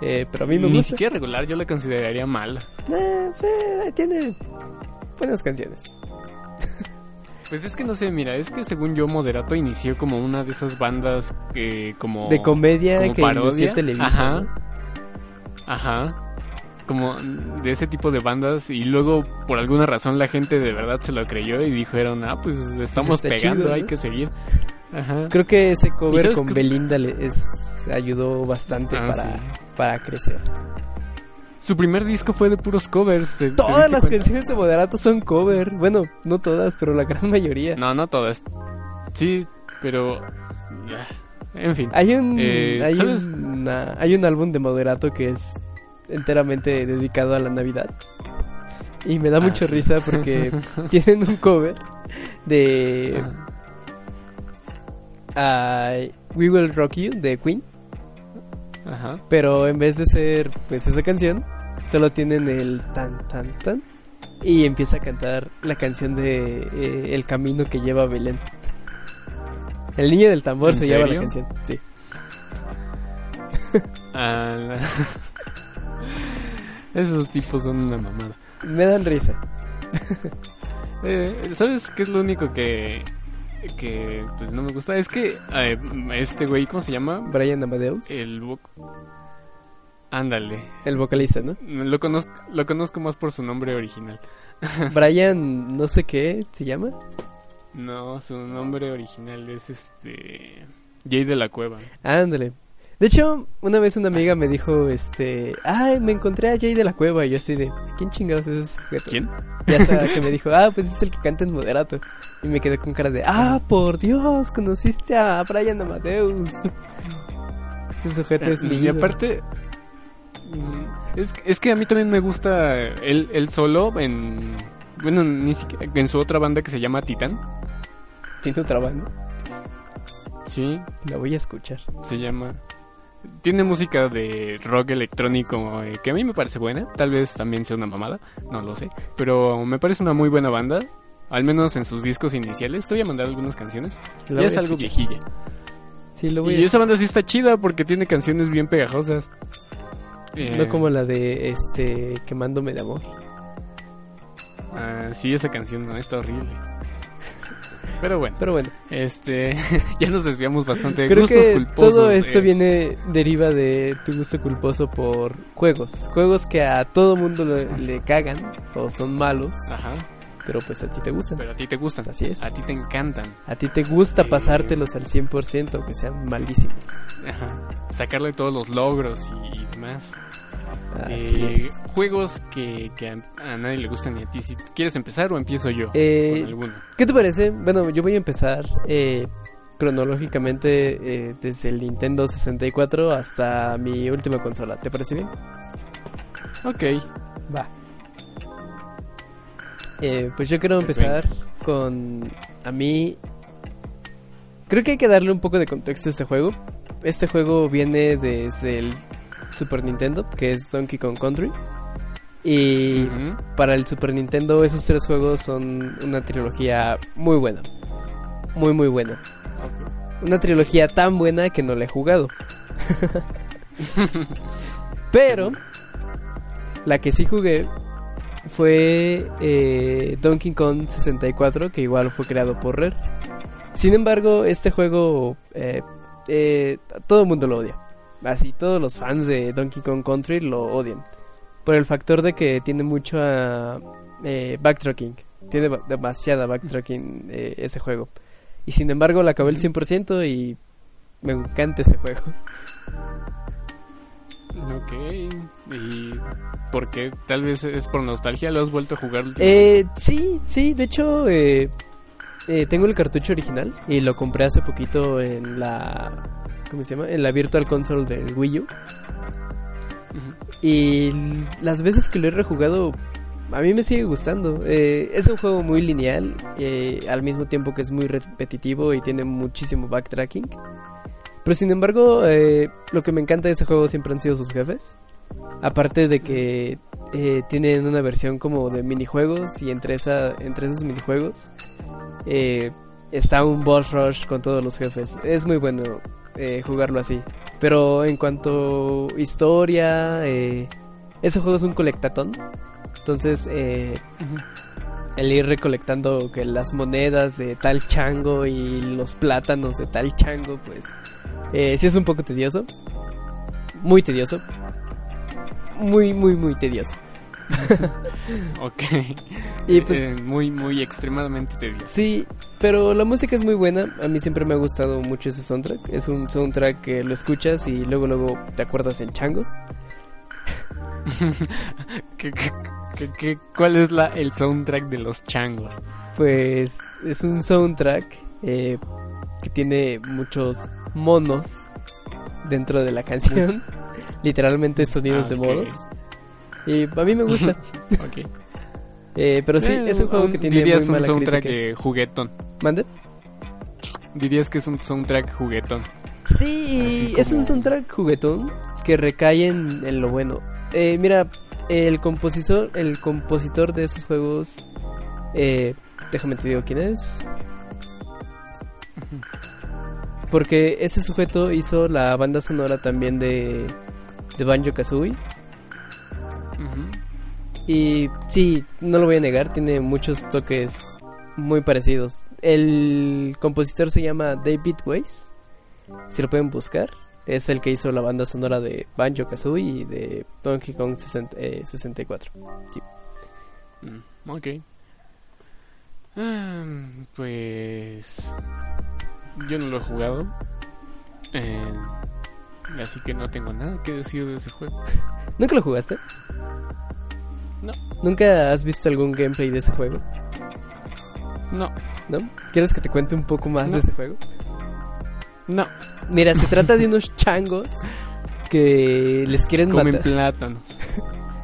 Eh, pero a mí me Ni gusta. siquiera regular, yo la consideraría mal. Eh, eh, tiene buenas canciones. Pues es que no sé, mira, es que según yo Moderato inició como una de esas bandas que como... de comedia como que inició parodia. Televisa. Ajá. ¿no? Ajá. Como de ese tipo de bandas y luego por alguna razón la gente de verdad se lo creyó y dijeron, ah, pues estamos está pegando, chido, hay ¿no? que seguir. Ajá. Pues creo que ese ¿Y cover con? Belinda le es, ayudó bastante Ah, para, sí. para crecer. Su primer disco fue de puros covers. ¿te- te Todas las cuenta? canciones de Moderato son cover. Bueno, no todas, pero la gran mayoría. No, no todas. Sí, pero... ah, En fin. Hay un Eh, hay, una- hay un álbum de Moderato que es enteramente dedicado a la Navidad. Y me da Ah, mucha sí. risa porque tienen un cover de We Will Rock You de Queen, Ajá. pero en vez de ser pues esa canción, solo tienen el tan tan tan y empieza a cantar la canción de eh, El camino que lleva a Belén. El niño del tambor ¿En se llama la canción. Sí. Ah, la- Esos tipos son una mamada. Me dan risa. Eh, ¿Sabes qué es lo único que que pues no me gusta? Es que eh, este güey, ¿cómo se llama? Brian Amadeus, El vo- Ándale. el vocalista, ¿no? Lo conozco, lo conozco más por su nombre original. Brian, no sé qué se llama. No, su nombre original es este Jay de la Cueva. Ándale. De hecho, una vez una amiga me dijo, este, ay, me encontré a Jay de la Cueva. Y yo estoy de, ¿quién chingados es ese sujeto? ¿Quién? Y hasta que me dijo, ah, pues es el que canta en moderato. Y me quedé con cara de, ah, por Dios, conociste a Brian Amadeus. Ese sujeto es mi y aparte es, es que a mí también me gusta él, él solo en bueno, ni siquiera en su otra banda que se llama Titán. Tiene otra banda. Sí, La voy a escuchar. se llama tiene música de rock electrónico eh, que a mí me parece buena, tal vez también sea una mamada, no lo sé, pero me parece una muy buena banda, al menos en sus discos iniciales. Te voy a mandar algunas canciones. La Ya voy es algo viejilla. Sí, lo voy Y a esa banda sí está chida porque tiene canciones bien pegajosas. Eh, No como la de, este, Quemándome de Amor. ah, sí, esa canción no está horrible. Pero bueno, Pero bueno. este ya nos desviamos bastante. Creo Gustos que culposos, todo esto eh, viene deriva de tu gusto culposo por juegos, juegos que a todo mundo le, le cagan o son malos, Ajá. Pero pues a ti te gustan. Pero a ti te gustan. Así es. A ti te encantan. A ti te gusta Eh. pasártelos al 100%, que sean malísimos. Ajá. Sacarle todos los logros y, demás. Así Eh, es. Juegos que, que a, a nadie le gustan ni a ti. Si quieres empezar o empiezo yo Eh, con alguno. ¿Qué te parece? Bueno, yo voy a empezar eh, cronológicamente eh, desde el Nintendo 64 hasta mi última consola. ¿Te parece bien? Ok. Va. Eh, pues yo quiero empezar con... A mí... Creo que hay que darle un poco de contexto a este juego. Este juego viene desde el Super Nintendo, que es Donkey Kong Country. Y para el Super Nintendo esos tres juegos son una trilogía muy buena. Muy muy buena. Una trilogía tan buena que no la he jugado. Pero la que sí jugué fue eh, Donkey Kong 64, que igual fue creado por Rare. Sin embargo, este juego eh, eh, todo el mundo lo odia. Así, todos los fans de Donkey Kong Country lo odian. Por el factor de que tiene mucho eh, backtracking. Tiene demasiada backtracking ese juego. Y sin embargo, la acabé el 100% y me encanta ese juego. Ok. ¿Y por qué? Tal vez es por nostalgia. ¿Lo has vuelto a jugar? Eh, sí, sí, de hecho, eh, eh, tengo el cartucho original y lo compré hace poquito en la. ¿Cómo se llama? En la Virtual Console del Wii U. Y las veces que lo he rejugado, a mí me sigue gustando. Eh, es un juego muy lineal, eh, al mismo tiempo que es muy repetitivo y tiene muchísimo backtracking. Pero sin embargo, eh, lo que me encanta de ese juego siempre han sido sus jefes. Aparte de que eh, tienen una versión como de minijuegos y entre, esa, entre esos minijuegos eh, está un boss rush con todos los jefes. Es muy bueno eh, jugarlo así. Pero en cuanto historia, eh, ese juego es un colectatón. Entonces, eh, el ir recolectando que las monedas de tal chango y los plátanos de tal chango, pues eh, sí es un poco tedioso. Muy tedioso. Muy, muy, muy tedioso. Ok. Y pues Eh, muy, muy extremadamente tedioso. Sí, pero la música es muy buena. A mí siempre me ha gustado mucho ese soundtrack. Es un soundtrack que lo escuchas y luego luego te acuerdas en changos. ¿Qué, qué, qué- qué- cuál es la, el soundtrack de los changos? Pues es un soundtrack eh, que tiene muchos monos dentro de la canción. Literalmente sonidos de Ah, ok. monos. Y a mí me gusta. Ok. Eh, pero sí, Eh, es un juego que tiene Dirías muy un soundtrack eh, juguetón. ¿Mande? Dirías que es un soundtrack juguetón. Sí, es un soundtrack juguetón que recae en, en lo bueno. Eh, mira, el compositor, el compositor de esos juegos, eh, déjame te digo quién es. Porque ese sujeto hizo la banda sonora también de, de Banjo Kazooie. Y sí, no lo voy a negar, tiene muchos toques muy parecidos. El compositor se llama David Weiss. Si lo pueden buscar, es el que hizo la banda sonora de Banjo Kazooie y de Donkey Kong 60 eh, 64. Mm, ok. Ah, pues. Yo no lo he jugado. Eh, así que no tengo nada que decir de ese juego. ¿Nunca lo jugaste? No. ¿Nunca has visto algún gameplay de ese juego? No, ¿No? ¿Quieres que te cuente un poco más No. de ese juego? no. Mira, se trata de unos changos que les quieren Comen matar. plátanos.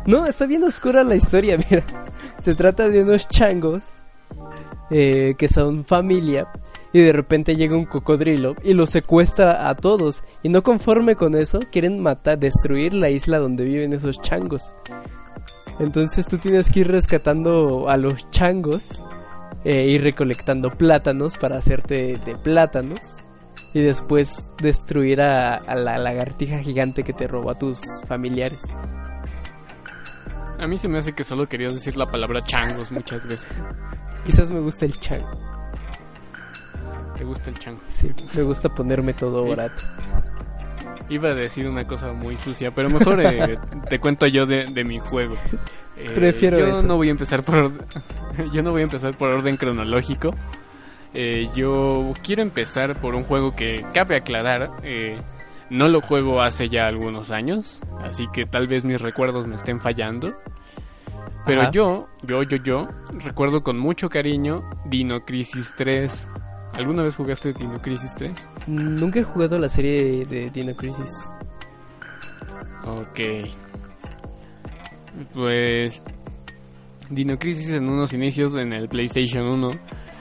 No, está bien oscura la historia, mira. Se trata de unos changos eh, que son familia y de repente llega un cocodrilo y los secuestra a todos. Y no conforme con eso, quieren matar, destruir la isla donde viven esos changos. Entonces tú tienes que ir rescatando a los changos e ir recolectando plátanos para hacerte de plátanos. Y después destruir a, a la lagartija gigante que te robó a tus familiares. A mí se me hace que solo querías decir la palabra changos muchas veces. Quizás me gusta el chango. ¿Te gusta el chango? Sí, me gusta ponerme todo barato. Iba a decir una cosa muy sucia, pero mejor eh, te cuento yo de, de mi juego. Eh, Prefiero yo eso. no voy a empezar por orden- yo no voy a empezar por orden cronológico. Eh, yo quiero empezar por un juego que cabe aclarar. eh, no lo juego hace ya algunos años, así que tal vez mis recuerdos me estén fallando. Pero Ajá. yo, yo, yo, yo, recuerdo con mucho cariño Dino Crisis 3. ¿Alguna vez jugaste Dino Crisis 3? Nunca he jugado la serie de Dino Crisis. Ok. Pues Dino Crisis en unos inicios en el PlayStation 1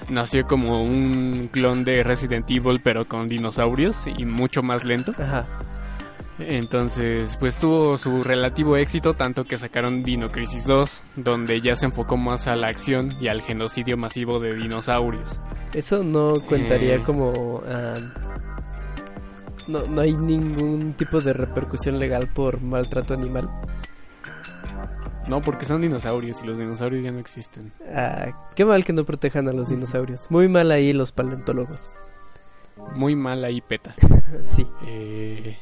nació como un clon de Resident Evil pero con dinosaurios y mucho más lento. Ajá. Entonces, pues tuvo su relativo éxito tanto que sacaron Dino Crisis 2, donde ya se enfocó más a la acción y al genocidio masivo de dinosaurios. Eso no contaría Eh. como... ah, no, no hay ningún tipo de repercusión legal por maltrato animal. No, porque son dinosaurios y los dinosaurios ya no existen. Ah, qué mal que no protejan a los dinosaurios. Muy mal ahí los paleontólogos. Muy mal ahí peta. Sí. Eh,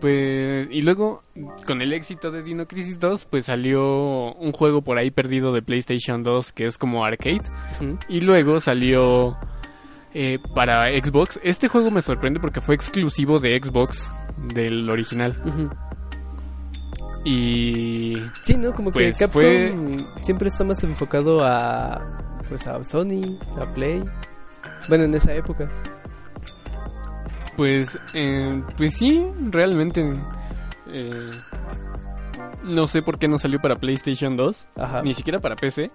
pues, y luego, con el éxito de Dino Crisis 2, pues salió un juego por ahí perdido de PlayStation 2 que es como arcade. Y luego salió eh, para Xbox. Este juego me sorprende porque fue exclusivo de Xbox, del original. Y Sí, ¿no? Como Pues que Capcom fue- siempre está más enfocado a... Pues a Sony, a Play. Bueno, en esa época. Pues, eh, pues sí, realmente... eh, no sé por qué no salió para PlayStation 2. Ajá. ni siquiera para PC.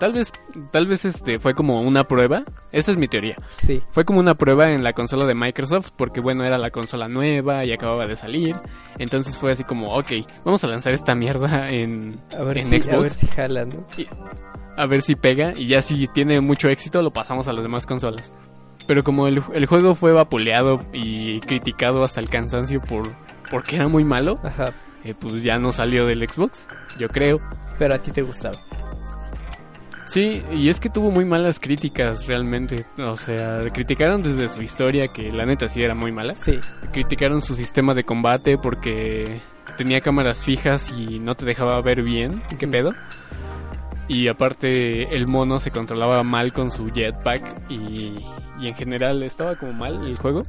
Tal vez, tal vez este fue como una prueba. Esta es mi teoría. Sí. Fue como una prueba en la consola de Microsoft porque bueno era la consola nueva y acababa de salir. Entonces fue así como, ok, vamos a lanzar esta mierda en, A ver, en si, a Xbox ver si jala, ¿no? a ver si pega y ya si tiene mucho éxito lo pasamos a las demás consolas. Pero como el, el juego fue vapuleado y criticado hasta el cansancio por porque era muy malo, Ajá. eh, pues ya no salió del Xbox, yo creo. Pero a ti te gustaba. Sí, y es que tuvo muy malas críticas realmente. O sea, criticaron desde su historia, que la neta sí era muy mala. Sí. Criticaron su sistema de combate porque tenía cámaras fijas y no te dejaba ver bien. ¿Qué pedo? Y aparte el mono se controlaba mal con su jetpack y, y en general estaba como mal el juego.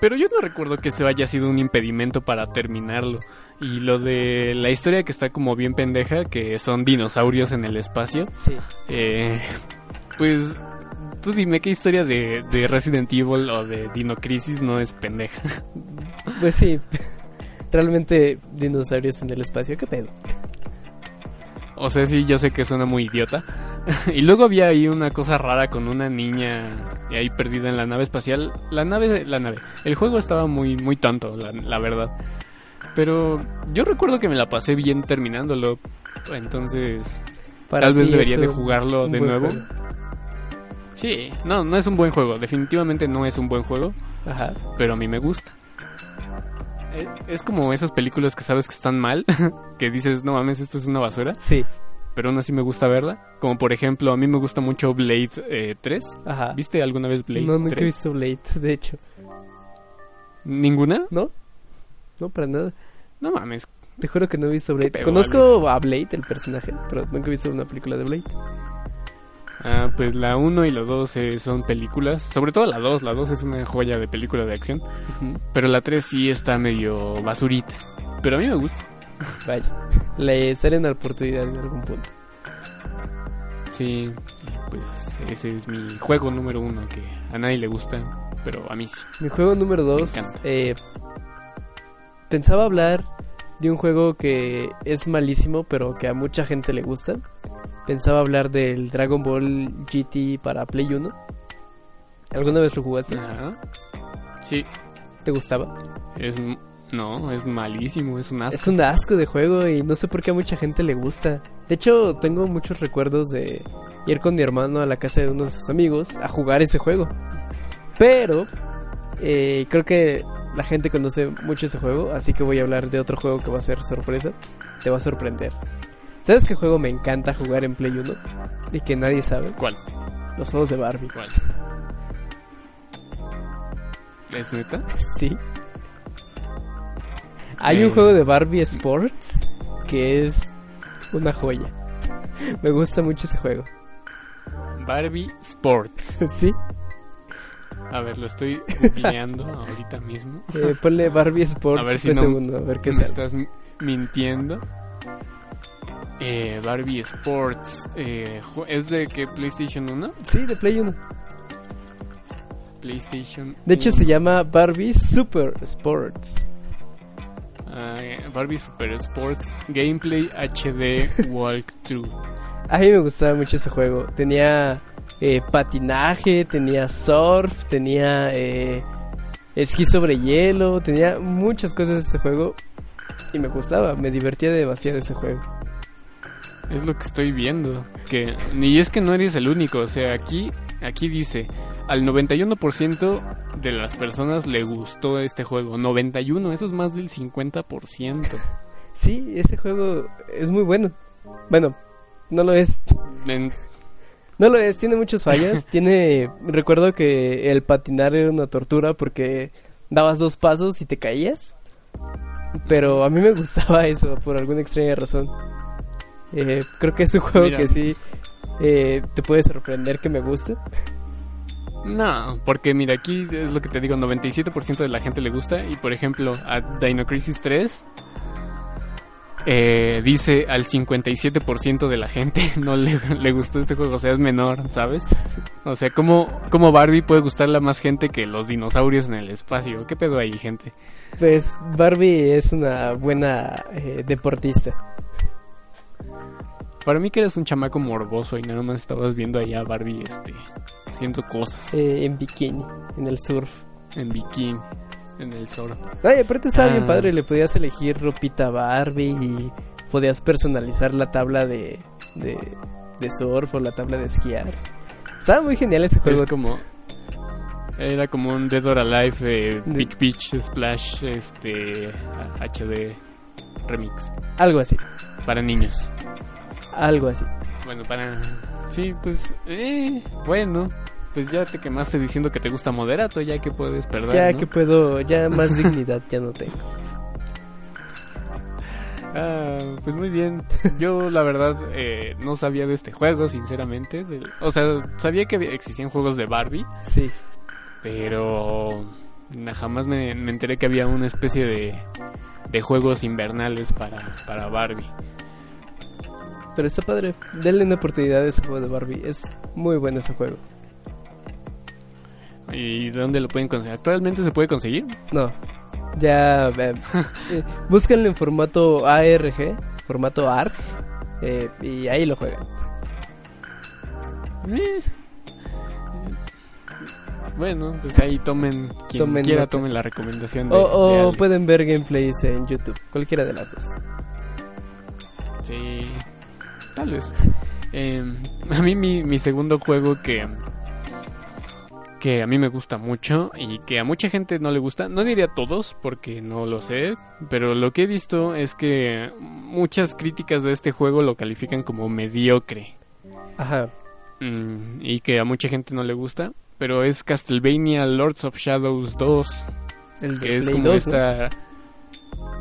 Pero yo no recuerdo que eso haya sido un impedimento para terminarlo. Y lo de la historia que está como bien pendeja, que son dinosaurios en el espacio. Sí. Eh, pues tú dime qué historia de, de Resident Evil o de Dino Crisis no es pendeja. Pues sí. Realmente dinosaurios en el espacio, ¿qué pedo? O sea, sí, yo sé que suena muy idiota. y luego había ahí una cosa rara con una niña ahí perdida en la nave espacial. La nave, la nave. El juego estaba muy, muy tonto, la, la verdad. Pero yo recuerdo que me la pasé bien terminándolo. Entonces, Para tal vez debería de jugarlo de nuevo. juego. Sí, no, no es un buen juego. Definitivamente no es un buen juego. Ajá. pero a mí me gusta. Eh, Es como esas películas que sabes que están mal, que dices, no mames, esto es una basura, Sí. pero aún así me gusta verla. Como por ejemplo, a mí me gusta mucho Blade eh, 3. Ajá. ¿Viste alguna vez Blade no, nunca he 3? visto Blade, de hecho. ¿Ninguna? ¿No? No, para nada. No mames. Te juro que no he visto Blade. Conozco a Blade, el personaje, pero nunca he visto una película de Blade. Ah, pues la 1 y la 2 eh, son películas. Sobre todo la 2. La 2 es una joya de película de acción. Pero la 3 sí está medio basurita. Pero a mí me gusta. Vaya. Le estaré en la oportunidad en algún punto. Sí, pues ese es mi juego número uno que a nadie le gusta, pero a mí sí. Mi juego número 2. encanta. Eh, pensaba hablar de un juego que es malísimo, pero que a mucha gente le gusta. Pensaba hablar del Dragon Ball GT para Play 1. ¿Alguna vez lo jugaste? Ajá. Sí, ¿Te gustaba? es no, es malísimo, es un asco. Es un asco de juego y no sé por qué a mucha gente le gusta. De hecho, tengo muchos recuerdos de ir con mi hermano a la casa de uno de sus amigos a jugar ese juego. Pero eh, creo que la gente conoce mucho ese juego, así que voy a hablar de otro juego que va a ser sorpresa. Te va a sorprender. ¿Sabes qué juego me encanta jugar en Play 1? Y que nadie sabe. ¿Cuál? Los juegos de Barbie. ¿Cuál? ¿Es neta? Sí. Hay Eh. un juego de Barbie Sports que es una joya. Me gusta mucho ese juego. Barbie Sports. ¿Sí? A ver, lo estoy googleando ahorita mismo. Eh, ponle Barbie Sports A ver si un no segundo, a ver qué Me sale. estás mi- mintiendo. Eh, Barbie Sports. Eh, ¿Es de qué? ¿PlayStation 1? Sí, de Play 1. PlayStation De hecho 1. se llama Barbie Super Sports. Ah, eh, Barbie Super Sports Gameplay HD Walkthrough. A mí me gustaba mucho ese juego. Tenía eh, patinaje, tenía surf, tenía eh, esquí sobre hielo, tenía muchas cosas ese juego. Y me gustaba, me divertía demasiado ese juego. Es lo que estoy viendo. Que ni es que no eres el único. O sea, aquí, aquí dice al 91% de las personas le gustó este juego. 91, eso es más del 50%. Sí, ese juego es muy bueno. Bueno, no lo es. En- No lo es, tiene muchas fallas. tiene. Recuerdo que el patinar era una tortura porque dabas dos pasos y te caías. Pero a mí me gustaba eso por alguna extraña razón. Eh, creo que es un juego Mira. que sí eh, te puede sorprender que me guste. No, porque mira, aquí es lo que te digo, 97% de la gente le gusta y por ejemplo a Dino Crisis 3 eh, dice al 57% de la gente no le, le gustó este juego, o sea, es menor, ¿sabes? O sea, ¿cómo, ¿cómo Barbie puede gustarle a más gente que los dinosaurios en el espacio? ¿Qué pedo ahí, gente? Pues Barbie es una buena eh, deportista. Para mí que eres un chamaco morboso y nada más estabas viendo allá a Barbie este, haciendo cosas eh, en bikini, en el surf. en bikini, en el sol. Ay, aparte estaba bien Ah. padre, le podías elegir ropita Barbie y podías personalizar la tabla de, de, de surf o la tabla de esquiar. Estaba muy genial ese juego. Es como. Era como un Dead or Alive eh, De- Beach Beach Splash este HD remix Algo así, para niños. Algo así. Bueno, para sí, pues eh, bueno, pues ya te quemaste diciendo que te gusta moderato, ya que puedes perder. Ya ¿no? que puedo, ya más dignidad ya no tengo. Ah, pues muy bien. Yo la verdad eh, no sabía de este juego, sinceramente. O sea, sabía que existían juegos de Barbie, Sí, pero na- jamás me, me enteré que había una especie de, de juegos invernales para, para Barbie. Pero está padre. Denle una oportunidad a ese juego de Barbie. Es muy bueno ese juego. ¿Y de dónde lo pueden conseguir? ¿Actualmente se puede conseguir? No, ya eh, eh, búsquenlo en formato ARG, formato ARG, eh, y ahí lo juegan. Eh. Bueno, pues ahí tomen, quien Tomen quiera nota. tomen la recomendación de, O, pueden ver gameplays en YouTube, cualquiera de las dos. Sí, tal vez. Eh, a mí mi, mi segundo juego que que a mí me gusta mucho y que a mucha gente no le gusta, no diría a todos porque no lo sé, pero lo que he visto es que muchas críticas de este juego lo califican como mediocre Ajá, Mm, y que a mucha gente no le gusta, pero es Castlevania Lords of Shadows 2, el de que es Play como 2, ¿no? esta...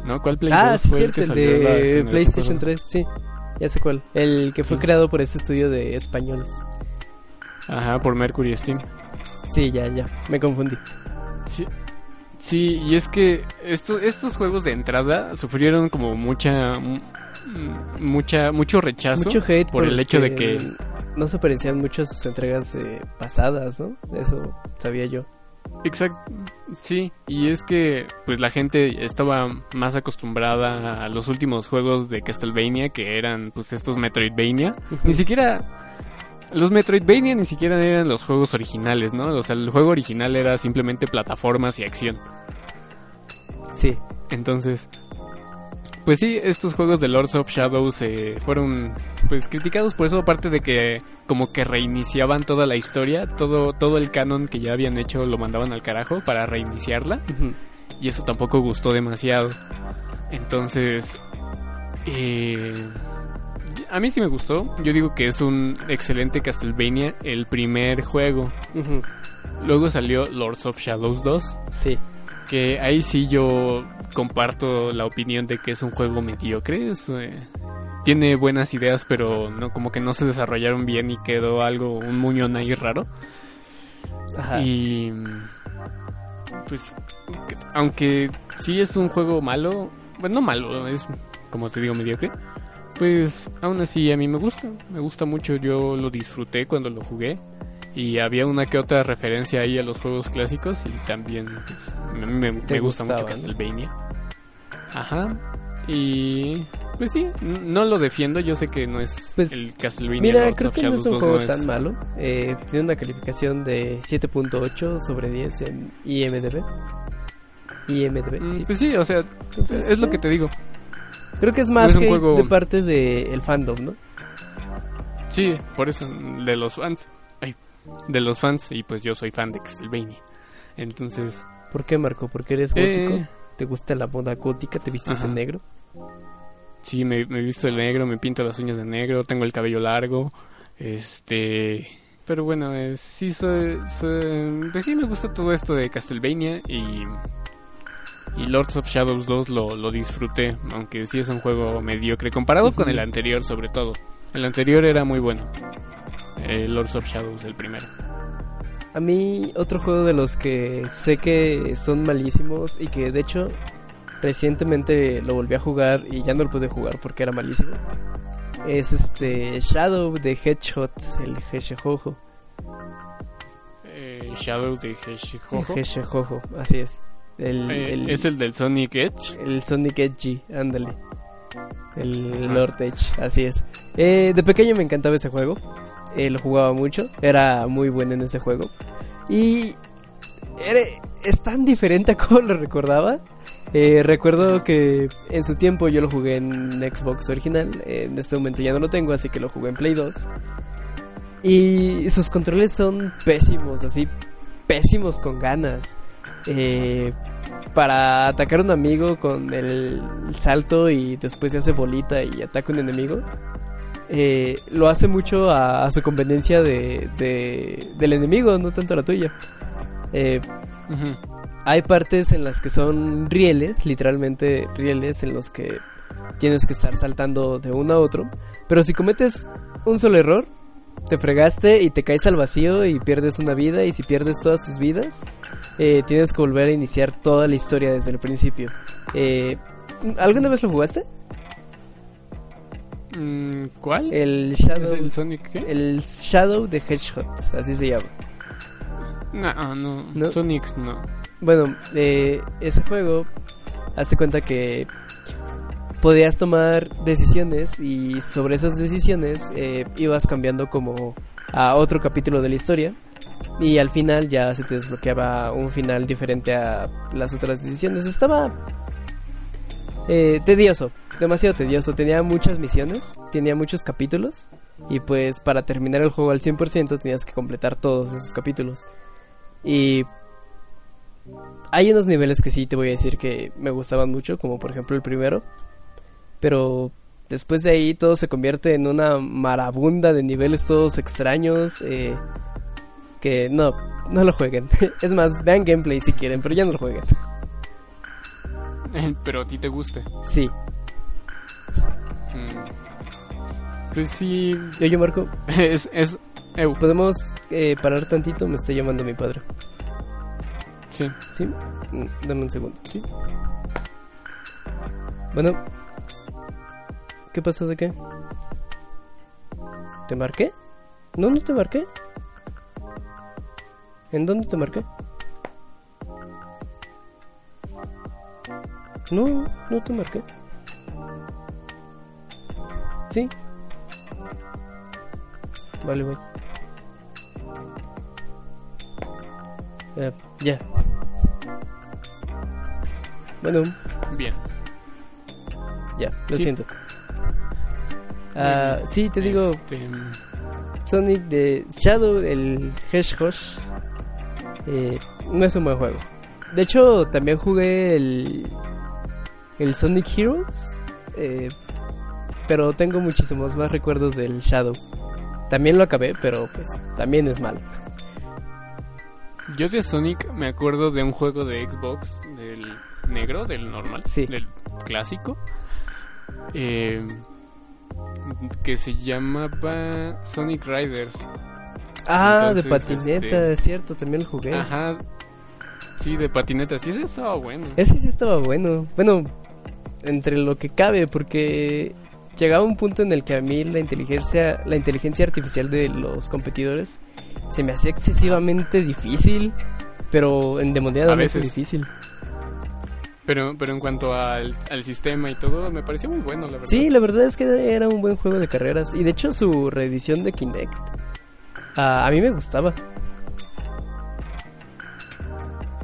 ¿No? ¿Cuál Play Ah, 2 sí, fue cierto, que el salió la de generación PlayStation pasada? 3, sí. Ya sé cuál. El que fue Sí. creado por ese estudio de españoles. Ajá, por Mercury Steam. Sí, ya, ya. Me confundí. Sí, sí, y es que esto- estos juegos de entrada sufrieron como mucha, m- mucha, mucho rechazo Mucho hate por el hecho de que, No se parecían mucho a sus entregas eh, pasadas, ¿no? Eso sabía yo. Exacto, sí, y es que pues la gente estaba más acostumbrada a los últimos juegos de Castlevania que eran pues estos Metroidvania, ni siquiera los Metroidvania ni siquiera eran los juegos originales, ¿no? O sea, el juego original era simplemente plataformas y acción. Sí, Entonces, pues sí, estos juegos de Lords of Shadows eh, fueron pues criticados por eso, aparte de que como que reiniciaban toda la historia, todo, todo el canon que ya habían hecho lo mandaban al carajo para reiniciarla, y eso tampoco gustó demasiado. Entonces, eh, a mí sí me gustó. Yo digo que es un excelente Castlevania, el primer juego. Luego salió Lords of Shadows 2, Sí. que ahí sí yo comparto la opinión de que es un juego mediocre. es, eh, tiene buenas ideas, pero no como que no se desarrollaron bien y quedó algo, un muñón ahí raro. Ajá. Y pues que- aunque sí es un juego malo, bueno, no malo, es como te digo mediocre. Pues aún así a mí me gusta, me gusta mucho, yo lo disfruté cuando lo jugué y había una que otra referencia ahí a los juegos clásicos y también pues, a mí me, gusta mucho. Castlevania. Ajá. Y pues sí, no lo defiendo, yo sé que no es Pues, el Castlevania Mira, creo of que no es un 2, juego no es- tan malo. Eh, tiene una calificación de 7.8 sobre 10 en IMDb. IMDb, Mm, sí. Pues sí, o sea, Entonces, es lo eh, que te digo. Creo que es no más es un hate juego- de parte del fandom, ¿no? Sí, por eso, de los fans. Ay, de los fans, y pues yo soy fan de Castlevania. Entonces, ¿Por qué, Marco? ¿Porque eres Eh. gótico? ¿Te gusta la moda gótica? ¿Te Ajá. de negro? Sí, me, me he visto de negro, me pinto las uñas de negro, tengo el cabello largo. Este. Pero bueno, eh, sí, soy, soy- Pues sí, me gusta todo esto de Castlevania y. Y Lords of Shadows 2 lo, lo disfruté, aunque sí es un juego mediocre, comparado con el anterior sobre todo. El anterior era muy bueno. Eh, Lords of Shadows, el primero. A mí, otro juego de los que sé que son malísimos y que de hecho recientemente lo volví a jugar y ya no lo pude jugar porque era malísimo. Es este Shadow de Hedgehog, el Hedgehog. Eh, Shadow de. El Hedgehog, así es. El, Eh, el- es el del Sonic Edge. el Sonic Edgy, ándale. El. Lord Edge, así es. Eh, de pequeño me encantaba ese juego. Eh, lo jugaba mucho. Era muy bueno en ese juego. Y era- es tan diferente a como lo recordaba. Eh, recuerdo que en su tiempo yo lo jugué en Xbox original. En este momento ya no lo tengo, así que lo jugué en Play 2. Y sus controles son pésimos, así pésimos con ganas. Eh, para atacar a un amigo con el salto y después se hace bolita y ataca a un enemigo. eh, lo hace mucho a, su conveniencia de, de- del enemigo, no tanto a la tuya. Eh. Hay partes en las que son rieles, literalmente rieles, en los que tienes que estar saltando de uno a otro. Pero si cometes un solo error, te fregaste y te caes al vacío y pierdes una vida. Y si pierdes todas tus vidas, eh, tienes que volver a iniciar toda la historia desde el principio. Eh, ¿Alguna vez lo jugaste? Mm, ¿Cuál? El ¿Es Shadow, el Sonic qué? el Shadow de Hedgehog, así se llama. No, no, ¿No? Sonic no. Bueno, eh, ese juego hace cuenta que podías tomar decisiones y sobre esas decisiones eh, ibas cambiando como a otro capítulo de la historia y al final ya se te desbloqueaba un final diferente a las otras decisiones. Estaba eh, tedioso, demasiado tedioso. Tenía muchas misiones, tenía muchos capítulos y pues para terminar el juego al 100% tenías que completar todos esos capítulos. Y hay unos niveles que sí te voy a decir que me gustaban mucho, como por ejemplo el primero. Pero después de ahí todo se convierte en una marabunda de niveles todos extraños. eh, que no, no lo jueguen. es más, vean gameplay si quieren, pero ya no lo jueguen. Pero a ti te gusta. Sí. Mm. Pues sí, Oye, Marco, es... es eu, ¿podemos eh, parar tantito? Me está llamando mi padre. sí. ¿Sí? Mm, Dame un segundo. Sí. Bueno. ¿Qué pasó de qué? ¿Te marqué? No, no te marqué. ¿En dónde te marqué? No, no te marqué. Sí. Vale, voy. Eh, ya. Bueno, Bien. ya, lo Sí. siento. Ah, sí, te digo, Este, Sonic de Shadow, el Hedgehog, eh, no es un buen juego. De hecho, también jugué el, el Sonic Heroes, eh, pero tengo muchísimos más recuerdos del Shadow. También lo acabé, pero pues también es malo. Yo de Sonic me acuerdo de un juego de Xbox, del negro, del normal, Sí. del clásico, eh, que se llamaba Sonic Riders. Ah, de patineta, este- es cierto, también lo jugué. Ajá. Sí, de patinetas. Sí, ese estaba bueno. Ese sí estaba bueno. Bueno, entre lo que cabe, porque llegaba un punto en el que a mí la inteligencia, la inteligencia artificial de los competidores se me hacía excesivamente difícil, pero endemoniadamente veces. difícil. Pero, pero en cuanto al, al sistema y todo, me pareció muy bueno, la verdad. Sí, la verdad es que era un buen juego de carreras. Y de hecho su reedición de Kinect, ah, a mí me gustaba.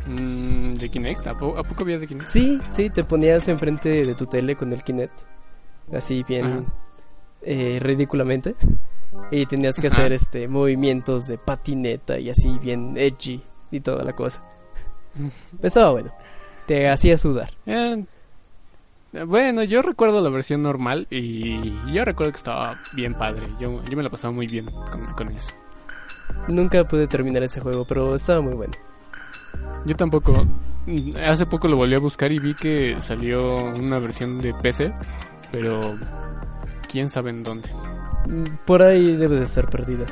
Mm, ¿De Kinect? ¿A, po- a poco había de Kinect? Sí, sí, te ponías enfrente de tu tele con el Kinect. Así bien eh, ridículamente. Y tenías que Ajá. hacer este movimientos de patineta y así bien edgy y toda la cosa. Estaba bueno. Te hacía sudar. Eh, bueno, yo recuerdo la versión normal y yo recuerdo que estaba bien padre. Yo, yo me la pasaba muy bien con, con eso. Nunca pude terminar ese juego, pero estaba muy bueno. Yo tampoco. mm, Hace poco lo volví a buscar y vi que salió una versión de PC, pero quién sabe en dónde. Mm, Por ahí debe de estar perdida.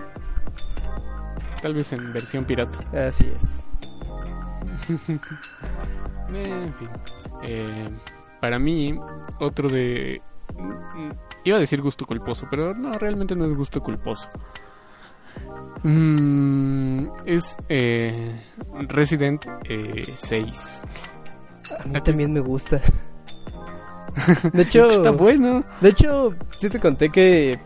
Tal vez en versión pirata. Así es. En fin. Eh, para mí, otro de... mm, Iba a decir gusto culposo, pero no, realmente no es gusto culposo. Mm, es eh, Resident eh, 6. A mí también me gusta. De hecho, Es que está bueno. de hecho, sí te conté que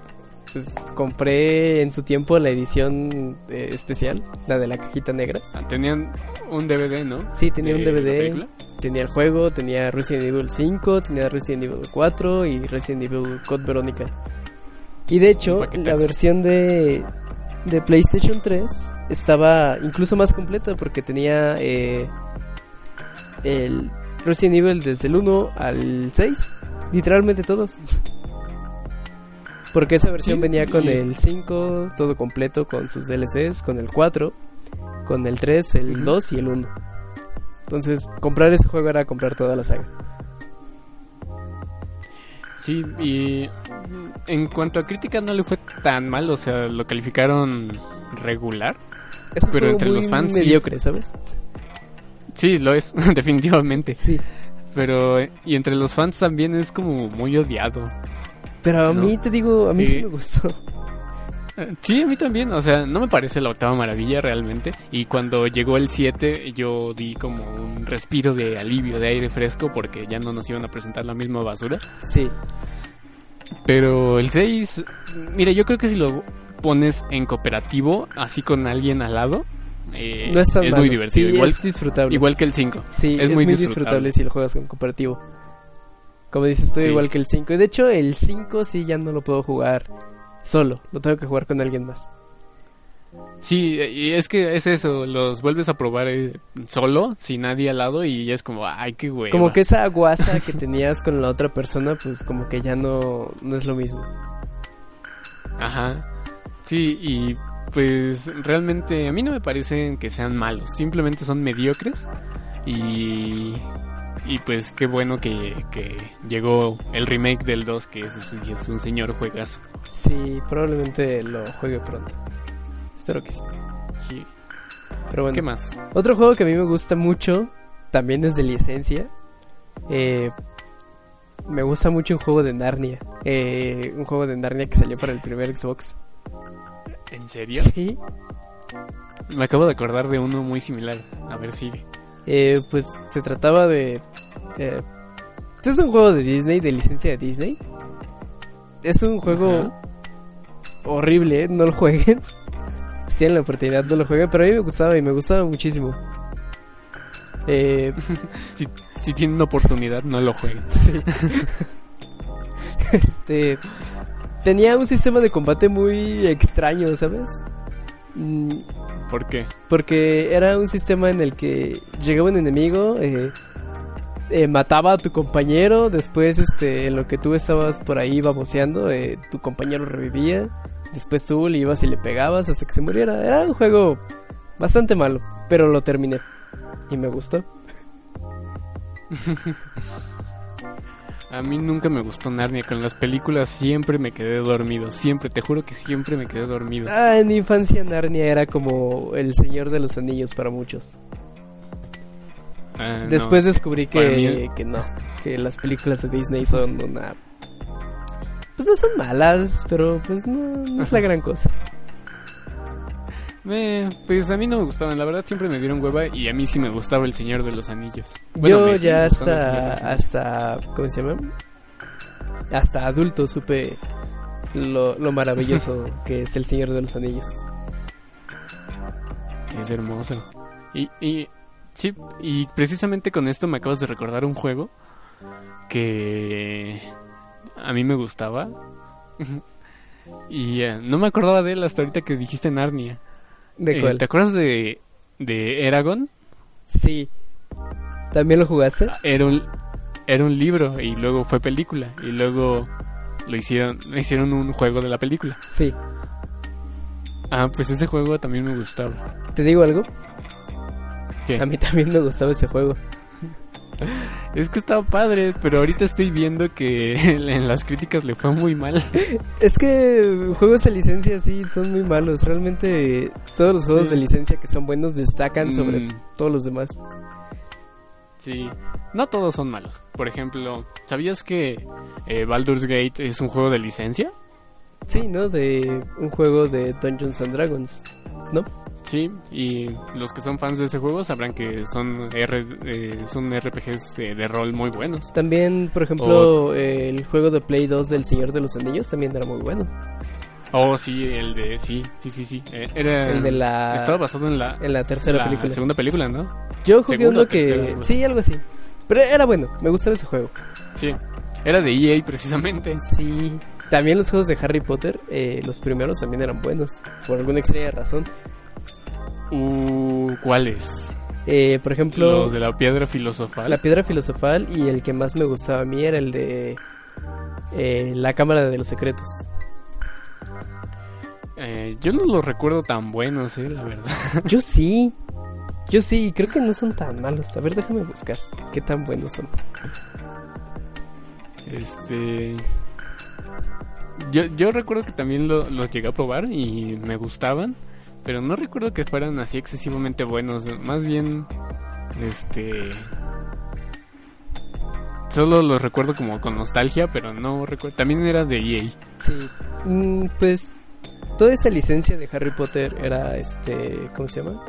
pues, compré en su tiempo la edición eh, especial, la de la cajita negra. Ah, Tenían un DVD, ¿no? Sí, tenía un DVD, tenía el juego, tenía Resident Evil 5, tenía Resident Evil 4 y Resident Evil Code Verónica. Y de hecho, la versión de, de PlayStation 3 estaba incluso más completa porque tenía eh, el Resident Evil desde el 1 al 6, literalmente todos. Porque esa versión Sí, venía con y- el 5, todo completo, con sus DLCs, con el 4, con el 3, el Ujú. 2 y el 1. Entonces, comprar ese juego era comprar toda la saga. Sí, y en cuanto a crítica no le fue tan mal, o sea, lo calificaron regular. Es un Pero juego entre muy los fans sí. mediocre, ¿sabes? Sí, lo es, definitivamente. Sí. Pero, y entre los fans también es como muy odiado. Pero a No. mí te digo, a mí sí me gustó. Eh, Sí, a mí también, o sea, no me parece la octava maravilla realmente. Y cuando llegó el 7, yo di como un respiro de alivio, de aire fresco, porque ya no nos iban a presentar la misma basura. Sí. Pero el 6, mira, yo creo que si lo pones en cooperativo, así con alguien al lado, eh, No es tan malo. muy divertido. Sí, igual, es disfrutable. igual que el 5. Sí, es, muy, disfrutable. si lo juegas con cooperativo. Como dices Sí. igual que el 5. Y de hecho, el 5 sí ya no lo puedo jugar solo. Lo tengo que jugar con alguien más. Sí, y es que es eso, los vuelves a probar eh, solo, sin nadie al lado, y es como, ay, qué güey. Como que esa guasa que tenías con la otra persona, pues como que ya no, no es lo mismo. Ajá. Sí, y pues realmente a mí no me parecen que sean malos, simplemente son mediocres. Y, y pues qué bueno que, que llegó el remake del 2, que es, es un señor juegazo. Sí, probablemente lo juegue pronto. Espero que sí. Sí. Pero bueno. ¿Qué más? Otro juego que a mí me gusta mucho, también es de licencia. eh, me gusta mucho un juego de Narnia. eh, un juego de Narnia que salió para el primer Xbox. ¿En serio? Sí. Me acabo de acordar de uno muy similar. A ver, sigue. Eh, pues se trataba de... eh, este es un juego de Disney, de licencia de Disney. Es un juego Ajá. horrible, ¿eh? no lo jueguen. Si tienen la oportunidad, no lo jueguen. Pero a mí me gustaba y me gustaba muchísimo. Eh, Si, si tienen oportunidad, no lo jueguen. Sí. este. Tenía un sistema de combate muy extraño, ¿sabes? Mm, ¿Por qué? Porque era un sistema en el que llegaba un enemigo, eh, eh, mataba a tu compañero, después este, en lo que tú estabas por ahí baboseando, eh, tu compañero revivía, después tú le ibas y le pegabas hasta que se muriera. Era un juego bastante malo, pero lo terminé y me gustó. A mí nunca me gustó Narnia. Con las películas siempre me quedé dormido. Siempre, te juro que siempre me quedé dormido. Ah, en mi infancia Narnia era como el Señor de los Anillos para muchos. Ah, no. Después descubrí que, que no, que las películas de Disney son una... Pues no son malas, pero pues no, no es la gran cosa. Eh, pues a mí no me gustaban. La verdad siempre me dieron hueva y a mí sí me gustaba El Señor de los Anillos. Bueno, Yo ya hasta, hasta, ¿cómo se llama? Hasta adulto supe lo, lo maravilloso que es el Señor de los Anillos. Es hermoso. Y, y sí, y precisamente con esto me acabas de recordar un juego que a mí me gustaba. y eh, no me acordaba de él hasta ahorita que dijiste Narnia. ¿De Eh, cuál? ¿Te acuerdas de, de Eragon? Sí. ¿También lo jugaste? Era un, era un libro y luego fue película. Y luego lo hicieron, hicieron un juego de la película. Sí. Ah, pues ese juego también me gustaba. ¿Te digo algo? ¿Qué? A mí también me gustaba ese juego. Es que estaba padre, pero ahorita estoy viendo que en las críticas le fue muy mal. Es que juegos de licencia sí son muy malos. Realmente todos los juegos Sí. de licencia que son buenos destacan sobre Mm. todos los demás. Sí, no todos son malos. Por ejemplo, ¿sabías que eh, Baldur's Gate es un juego de licencia? Sí, ¿no? De un juego de Dungeons and Dragons. ¿No? Sí, y los que son fans de ese juego sabrán que son, R, eh, son RPGs eh, de rol muy buenos. También, por ejemplo, eh, el juego de Play 2 del Señor de los Anillos también era muy bueno. Oh, sí, el de... Sí, sí, sí, sí. eh, era, El de la- Estaba basado en la, En la tercera la película. segunda película, ¿no? Yo jugué uno tercera, que... Sí, algo así. Pero era bueno, me gustaba ese juego. Sí, era de EA precisamente. Sí. También los juegos de Harry Potter, eh, los primeros también eran buenos, por alguna extraña razón. Uh, ¿Cuáles? Eh, por ejemplo, Los de la piedra filosofal. la piedra filosofal y el que más me gustaba a mí era el de eh, la Cámara de los Secretos. Eh, yo no los recuerdo tan buenos, eh, la verdad. Yo sí, yo sí, creo que no son tan malos. A ver, déjame buscar qué tan buenos son. Este. Yo, yo recuerdo que también lo- los llegué a probar y me gustaban, pero no recuerdo que fueran así excesivamente buenos. Más bien, este. Solo los recuerdo como con nostalgia, pero no recuerdo. También era de EA. Sí, mm, pues toda esa licencia de Harry Potter era este, ¿cómo se llama?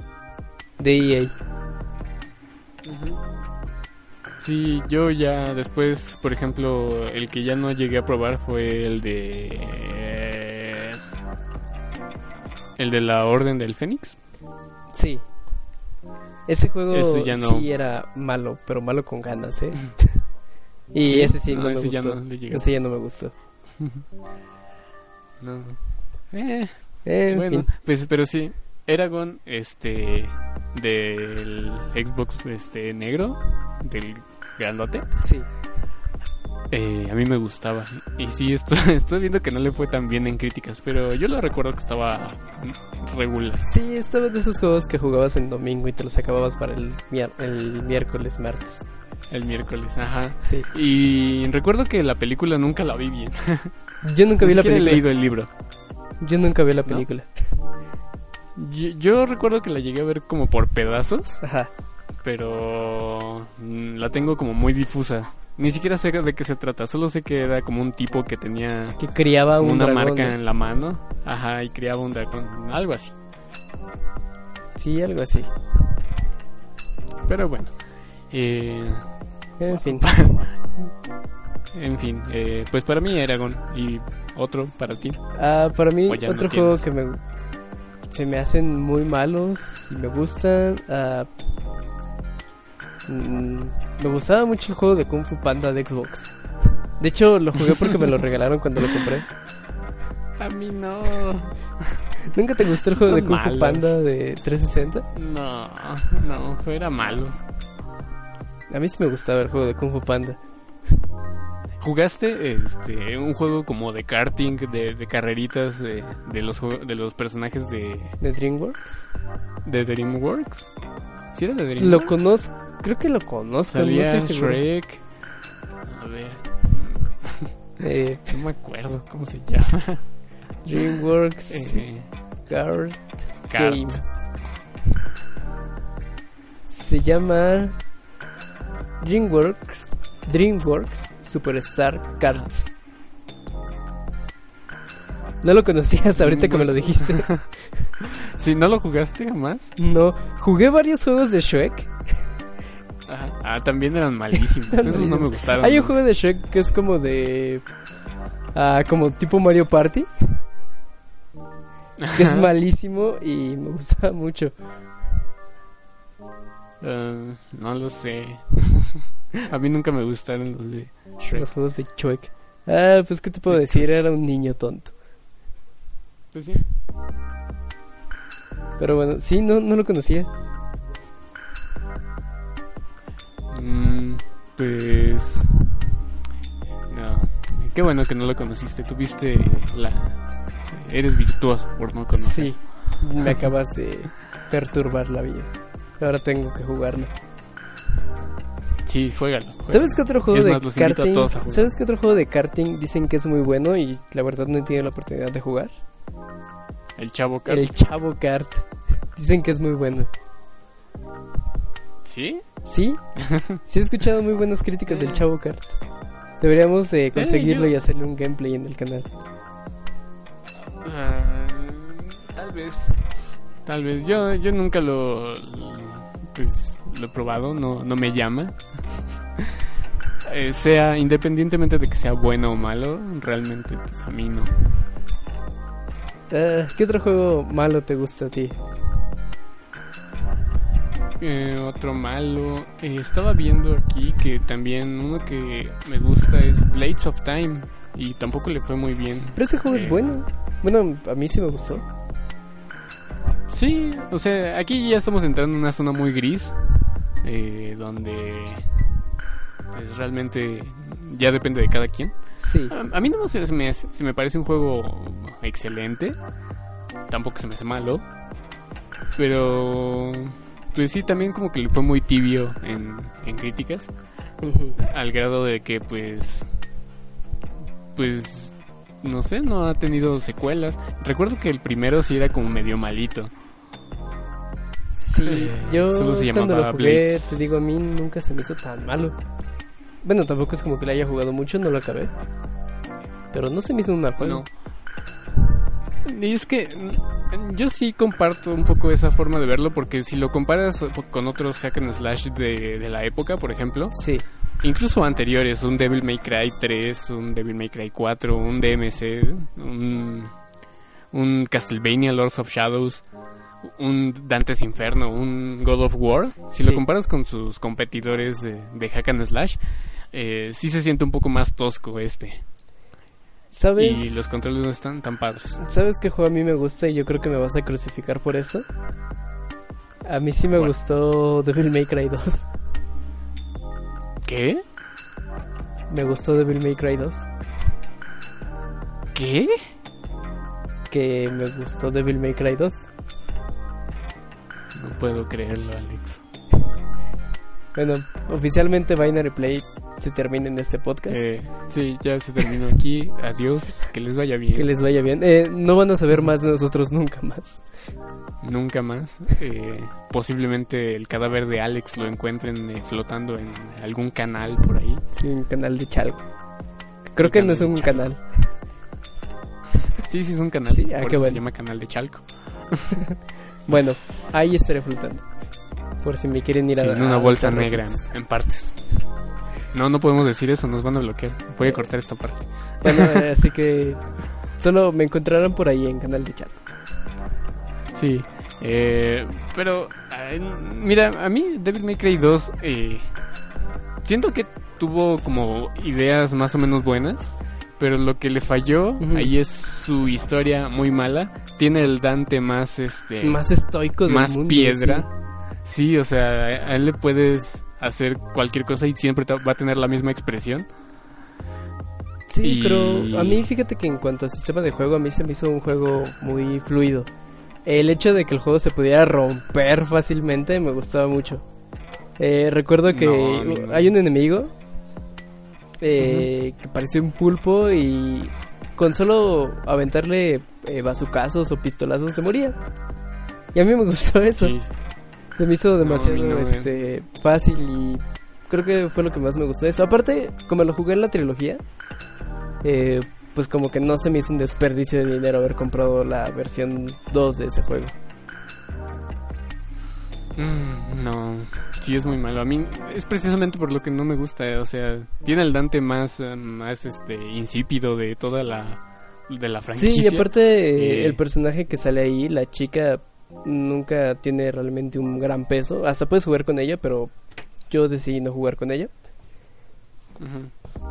De EA. Sí, yo ya después, por ejemplo, el que ya no llegué a probar fue el de. El de la Orden del Fénix. Sí. Ese juego Ese ya no. sí era malo, pero malo con ganas, ¿eh? y ¿Sí? ese sí no Ah, me ese ya gustó. no ese ya no me gustó. No. Eh, Eh, en bueno, fin. pues pero sí, Eragon este del Xbox este negro, del grandote, Sí. Eh, a mí me gustaba. Y sí, estoy, estoy viendo que no le fue tan bien en críticas, pero yo lo recuerdo que estaba regular. Sí, estaba de esos juegos que jugabas en domingo y te los acababas para el, el miércoles, martes. El miércoles, ajá. Sí. Y recuerdo que la película nunca la vi bien. Yo nunca vi la siquiera he película. leído el libro. Yo nunca vi la ¿No? película. Yo, yo recuerdo que la llegué a ver como por pedazos, Ajá. pero mm, la tengo como muy difusa. Ni siquiera sé de qué se trata, solo sé que era como un tipo que tenía Que criaba un una dragón, marca ¿no? en la mano, ajá, y criaba un dragón, algo así. Sí, algo así. Pero bueno, eh, En fin. en fin, eh, pues para mí Eragon y otro para ti. Ah, para mí, no otro juego que me se me hacen muy malos y me gustan. ah, mm, me gustaba mucho el juego de Kung Fu Panda de Xbox. De hecho, lo jugué porque me lo regalaron cuando lo compré. A mí no, ¿Nunca te gustó el juego de Kung Fu. Panda de 360? no, no, era malo. A mí sí me gustaba el juego de Kung Fu Panda. ¿Jugaste este, un juego como de karting, de, de carreritas de, de los, de los personajes de, ¿De DreamWorks? de DreamWorks? ¿Sí era de Lo DreamWorks? conozco, creo que lo conozco, Salía no. Shrek. A ver, Eh, no me acuerdo cómo se llama. DreamWorks Eh, Card Kart. Game. Se llama DreamWorks DreamWorks Superstar Cards. No lo conocía hasta ahorita que me lo dijiste. Sí, ¿no lo jugaste jamás? No, jugué varios juegos de Shrek. Ajá. Ah, también eran malísimos. Esos no me gustaron. Hay un juego de Shrek que es como de. Ah, como tipo Mario Party. Que es malísimo y me gustaba mucho. Ah, no lo sé. A mí nunca me gustaron los de Shrek. Los juegos de Shrek. Ah, pues qué te puedo decir, era un niño tonto. Pues sí. Pero bueno, sí, no, no lo conocía. Mm, pues. No. Qué bueno que no lo conociste. Tuviste la. Eres virtuoso por no conocer. Sí, me acabas de perturbar la vida. Ahora tengo que jugarlo. Sí, juégalo. juégalo. ¿Sabes qué otro juego Es de más, karting? ¿Sabes qué otro juego de karting dicen que es muy bueno y la verdad no he tenido la oportunidad de jugar? El chavo Kart. El Chavo Kart. Dicen que es muy bueno. ¿Sí? ¿Sí? Sí he escuchado muy buenas críticas del Chavo Kart. Deberíamos eh, conseguirlo yo- y hacerle un gameplay en el canal. Ah, tal vez. Tal vez. Yo, yo nunca lo. Pues lo he probado. No, no me llama. Eh, sea independientemente de que sea bueno o malo, realmente, pues a mí no. Ah, ¿Qué otro juego malo te gusta a ti? Eh, otro malo. Eh, estaba viendo aquí que también uno que me gusta es Blades of Time. Y tampoco le fue muy bien. Pero ese juego es Eh, bueno. Bueno, a mí sí me gustó. Sí, o sea, aquí ya estamos entrando en una zona muy gris. eh, donde pues, realmente ya depende de cada quien. Sí. A, a mí no se me, hace- se me parece un juego excelente. Tampoco se me hace malo. Pero pues sí, también como que le fue muy tibio en, en críticas. Al grado de que pues... Pues... No sé, no ha tenido secuelas. Recuerdo que el primero sí era como medio malito. Sí, Eh, yo solo se cuando lo jugué, Blades. te digo, a mí nunca se me hizo tan malo. Bueno, tampoco es como que le haya jugado mucho, no lo acabé. Pero no se me hizo un mal juego. No. Y es que yo sí comparto un poco esa forma de verlo porque si lo comparas con otros hack and slash de, de la época, por ejemplo, Sí, incluso anteriores, un Devil May Cry 3, un Devil May Cry 4, un DMC, un, un Castlevania Lords of Shadows, un Dante's Inferno, un God of War, si Sí. lo comparas con sus competidores de, de hack and slash, eh, sí se siente un poco más tosco este. ¿Sabes? Y los controles no están tan padres. ¿Sabes qué juego a mí me gusta y yo creo que me vas a crucificar por esto? A mí sí me gustó Devil May Cry 2. ¿Qué? Me gustó Devil May Cry 2. ¿Qué? Que me gustó Devil May Cry 2. No puedo creerlo, Alex. Bueno, oficialmente Binary Play se termina en este podcast. Eh, sí, ya se terminó aquí. Adiós. Que les vaya bien. Que les vaya bien. Eh, no van a saber más de nosotros nunca más. Nunca más. Eh, posiblemente el cadáver de Alex lo encuentren eh, flotando en algún canal por ahí. Sí, un canal de Chalco. Creo que no es un canal. Sí, sí, es un canal. Sí, ah, por qué eso bueno. se llama Canal de Chalco. Bueno, ahí estaré flotando. Por si me quieren ir Sí, a en una a bolsa negra, en partes. No, no podemos decir eso, nos van a bloquear. Voy a cortar esta parte. Bueno, eh, así que solo me encontrarán por ahí en canal de Chalco. Sí, eh, pero mira, a mí Devil May Cry 2 eh, siento que tuvo como ideas más o menos buenas, pero lo que le falló ahí es su historia muy mala. Tiene el Dante más este Más estoico del más mundo, piedra. Sí. O sea, a él le puedes hacer cualquier cosa y siempre va a tener la misma expresión. Sí, Y- pero a mí fíjate que en cuanto a sistema de juego, a mí se me hizo un juego muy fluido. El hecho de que el juego se pudiera romper fácilmente me gustaba mucho. Eh, recuerdo que No, no. hay un enemigo eh, que parece un pulpo y con solo aventarle eh, bazucazos o pistolazos se moría. Y a mí me gustó eso. Sí. Se me hizo demasiado no, eh. este, fácil y creo que fue lo que más me gustó de eso. Aparte, como lo jugué en la trilogía, eh, pues como que no se me hizo un desperdicio de dinero haber comprado la versión 2 de ese juego. Mm, no, sí es muy malo. A mí es precisamente por lo que no me gusta. eh, O sea, tiene el Dante más, más este, insípido de toda la, de la franquicia. Sí, y aparte Eh. el personaje que sale ahí, la chica, nunca tiene realmente un gran peso. Hasta puedes jugar con ella, pero yo decidí no jugar con ella.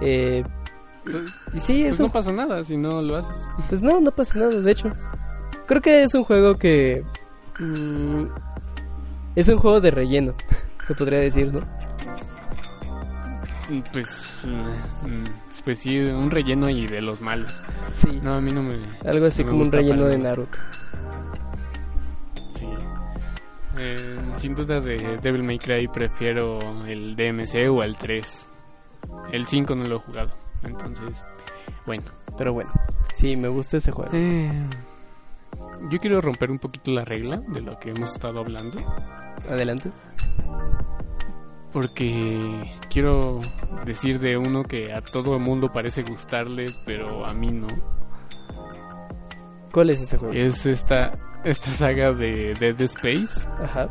Eh, Pues, y sí, pues es un no pasa nada si no lo haces. Pues no, no pasa nada, de hecho. Creo que es un juego que... mm, es un juego de relleno, se podría decir, ¿no? Mm, Pues, mm, pues sí, un relleno y de los malos. Sí, No, a mí no me... algo así no como un relleno de. Naruto. Sí. Eh, sin duda de Devil May Cry prefiero el DMC o el 3. El 5 no lo he jugado. Entonces, bueno. Pero bueno, sí, me gusta ese juego. Eh, yo quiero romper un poquito la regla de lo que hemos estado hablando. Adelante. Porque quiero decir de uno que a todo el mundo parece gustarle, pero a mí no. ¿Cuál es ese juego? Es esta, esta saga de Dead Space. Ajá.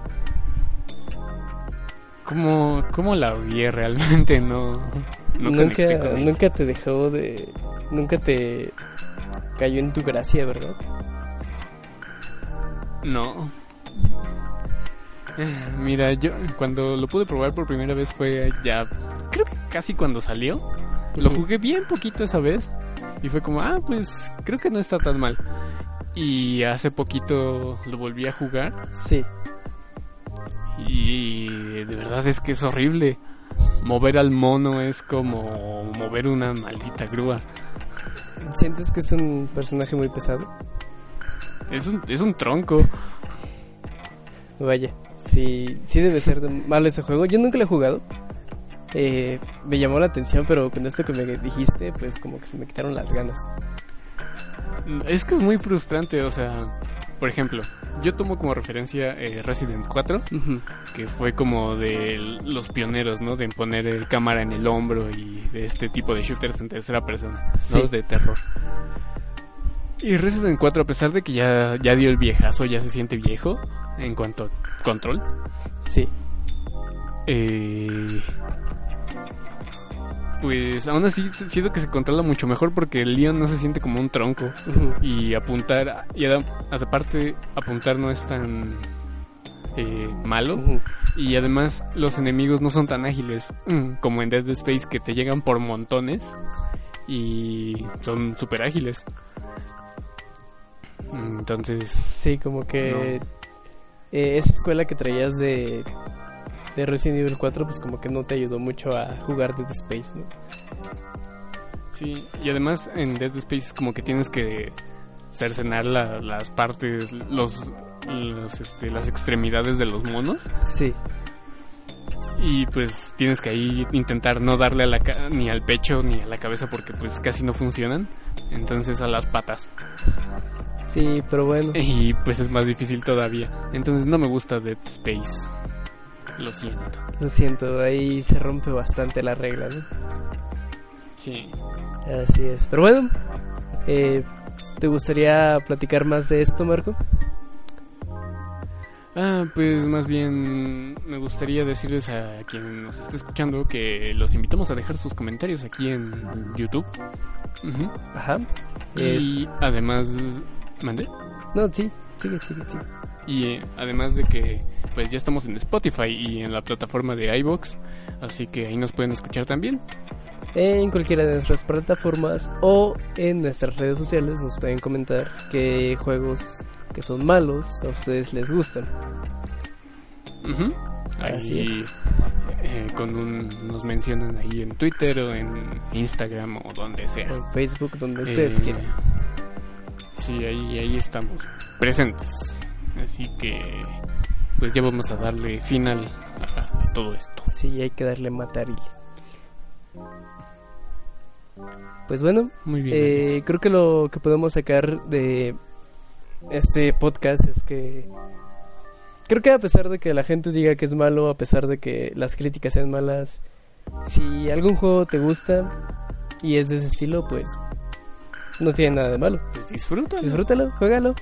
¿Cómo, cómo la odié realmente? No, no nunca, nunca te dejó de... Nunca te cayó en tu gracia, ¿verdad? No. Eh, Mira, yo cuando lo pude probar por primera vez fue ya, creo que casi cuando salió. Lo jugué bien poquito esa vez y fue como, ah, pues creo que no está tan mal. Y hace poquito lo volví a jugar Sí. y de verdad es que es horrible. Mover al mono es como mover una maldita grúa. ¿Sientes que es un personaje muy pesado? Es un, es un tronco. Vaya, sí, sí debe ser malo ese juego. Yo nunca lo he jugado. Eh, me llamó la atención, pero con esto que me dijiste, pues como que se me quitaron las ganas. Es que es muy frustrante, o sea, por ejemplo, yo tomo como referencia eh, Resident 4, Ujú. que fue como de los pioneros, ¿no? De poner eh, cámara en el hombro y de este tipo de shooters en tercera persona, ¿no? Sí. De terror. Y Resident 4, a pesar de que ya, ya dio el viejazo, ya se siente viejo en cuanto a control, Sí, eh, pues aún así siento que se controla mucho mejor porque el Leon no se siente como un tronco. y apuntar y aparte apuntar no es tan eh, malo. Y además los enemigos no son tan ágiles mm, como en Dead Space que te llegan por montones y son súper ágiles entonces sí, como que eh, esa escuela que traías de, de Resident Evil 4, pues como que no te ayudó mucho a jugar Dead Space, ¿no? sí y además en Dead Space es como que tienes que cercenar la- las partes los, los, este, las extremidades de los monos Sí, Y pues tienes que ahí intentar no darle a la ca- ni al pecho ni a la cabeza porque pues casi no funcionan. Entonces a las patas. sí, pero bueno. Y pues es más difícil todavía. Entonces no me gusta Dead Space. Lo siento. Lo siento, ahí se rompe bastante la regla, ¿no? Sí. Así es. Pero bueno, eh, ¿te gustaría platicar más de esto, Marco? Ah, pues más bien me gustaría decirles a quien nos esté escuchando que los invitamos a dejar sus comentarios aquí en YouTube. Ajá. Es- Y además... ¿Mande? No, sí, sigue, sigue, sigue. Y eh, además de que pues ya estamos en Spotify y en la plataforma de iBox, así que ahí nos pueden escuchar también. En cualquiera de nuestras plataformas o en nuestras redes sociales nos pueden comentar qué juegos que son malos a ustedes les gustan. Ujú. Así Ahí, eh, con un, nos mencionan ahí en Twitter o en Instagram o donde sea. En Facebook, donde ustedes Eh, quieran. Sí, ahí, ahí estamos presentes. Así que, pues ya vamos a darle final a, a todo esto. Sí, hay que darle mataril. Pues bueno, Muy bien. eh, creo que lo que podemos sacar de este podcast es que creo que a pesar de que la gente diga que es malo, a pesar de que las críticas sean malas, si algún juego te gusta y es de ese estilo, pues no tiene nada de malo. Pues disfrútalo. Disfrútalo, juégalo.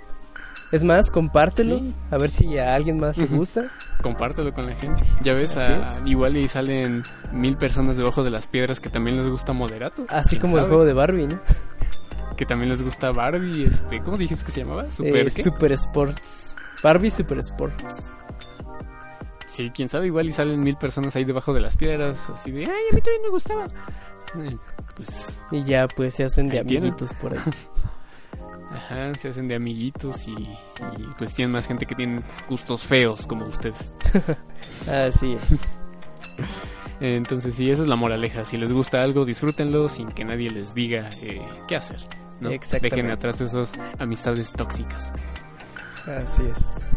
Es más, compártelo, Sí. a ver si a alguien más le gusta. Compártelo con la gente. Ya ves, a- igual y salen mil personas debajo de las piedras que también les gusta Moderato. Así ¿Quién como el juego de Barbie, ¿no? Que también les gusta Barbie, este, ¿cómo dijiste que se llamaba? Super, Eh. Super Sports. Barbie Super Sports. Sí, quién sabe, igual y salen mil personas ahí debajo de las piedras, así de, ay, a mí también me gustaba. Eh, Pues, Y ya pues se hacen de tienen. amiguitos por ahí. ajá, se hacen de amiguitos y, y, pues tienen más gente que tienen gustos feos como ustedes. Así es. Entonces, sí, esa es la moraleja. Si les gusta algo, disfrútenlo sin que nadie les diga eh, qué hacer. ¿no? Exactamente. Dejen atrás esas amistades tóxicas. Así es.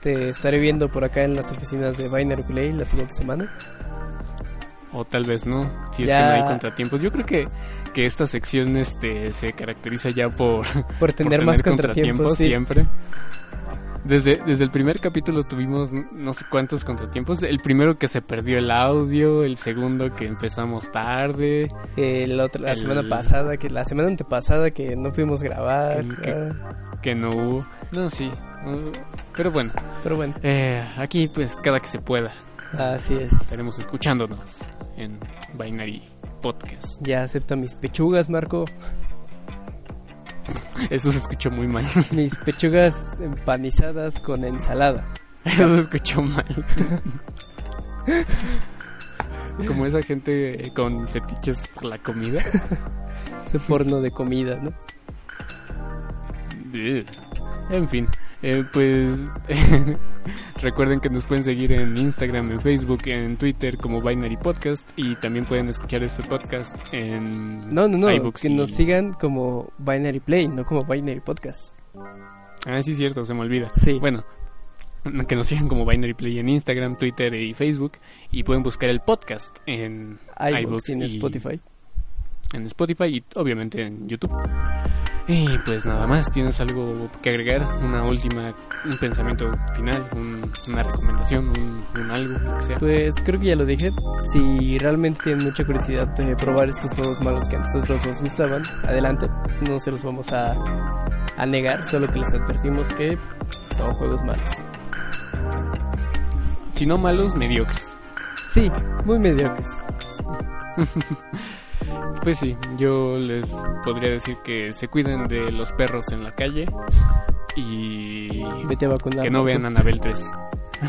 Te estaré viendo por acá en las oficinas de Binary Play la siguiente semana. O tal vez no, si es que no hay contratiempos. Yo creo que, que esta sección este, se caracteriza ya por, Por tener más contratiempos, sí. siempre. Desde, desde el primer capítulo tuvimos no sé cuántos contratiempos. El primero que se perdió el audio, el segundo que empezamos tarde. La, otra- la El- semana pasada, que la semana antepasada que no pudimos grabar. El que- ah, que no hubo. No, sí. Uh, Pero bueno, pero bueno, eh, aquí pues cada que se pueda así es. estaremos escuchándonos en Binary Podcast. Ya acepto mis pechugas, Marco. Eso se escuchó muy mal. Mis pechugas empanizadas con ensalada. Eso se escuchó mal. Como esa gente eh, con fetiches por la comida. Ese porno de comida, ¿no? En fin, eh, pues recuerden que nos pueden seguir en Instagram, en Facebook, en Twitter como Binary Podcast y también pueden escuchar este podcast en No, no, no. que y- nos sigan como Binary Play, no como Binary Podcast. Ah, sí, cierto, se me olvida. Sí. Bueno, que nos sigan como Binary Play en Instagram, Twitter y Facebook y pueden buscar el podcast en iVoox iVoox y en y- Spotify. En Spotify y obviamente en YouTube. Y pues nada más, ¿tienes algo que agregar? Una última, un pensamiento final, un- una recomendación, un, un algo, lo que sea. Pues creo que ya lo dije. Si realmente tienen mucha curiosidad de probar estos juegos malos que a nosotros nos gustaban, adelante. No se los vamos a, a negar, solo que les advertimos que son juegos malos. Si no malos, mediocres. Sí, muy mediocres. Pues sí, yo les podría decir que se cuiden de los perros en la calle y Vete a vacunar. que no vean Anabel 3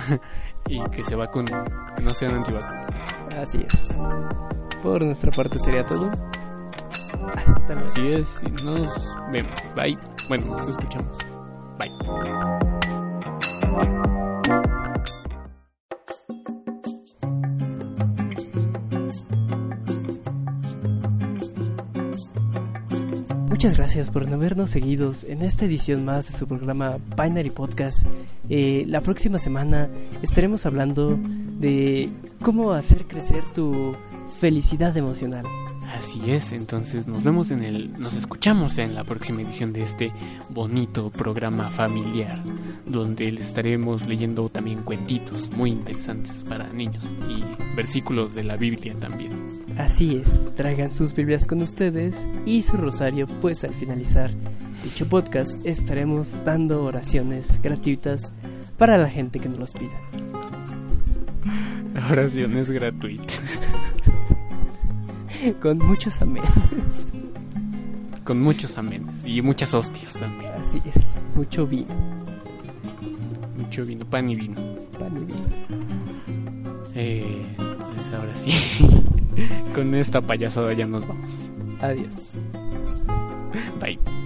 y que se vacunen, que no sean antivacunas. Así es. Por nuestra parte sería todo. Así es, y nos vemos. Bye. Bueno, nos escuchamos. Bye. Muchas gracias por habernos seguidos en esta edición más de su programa Binary Podcast. Eh, la próxima semana estaremos hablando de cómo hacer crecer tu felicidad emocional. Así es, entonces nos vemos en el, nos escuchamos en la próxima edición de este bonito programa familiar, donde le estaremos leyendo también cuentitos muy interesantes para niños y versículos de la Biblia también. Así es, traigan sus Biblias con ustedes y su rosario, pues al finalizar dicho podcast estaremos dando oraciones gratuitas para la gente que nos los pida. La oración es gratuita. Con muchos amenes. Con muchos amenes y muchas hostias también. Así es, mucho vino. Mucho vino, pan y vino. Pan y vino. Eh, pues ahora sí. Con esta payasada ya nos vamos. Adiós. Bye.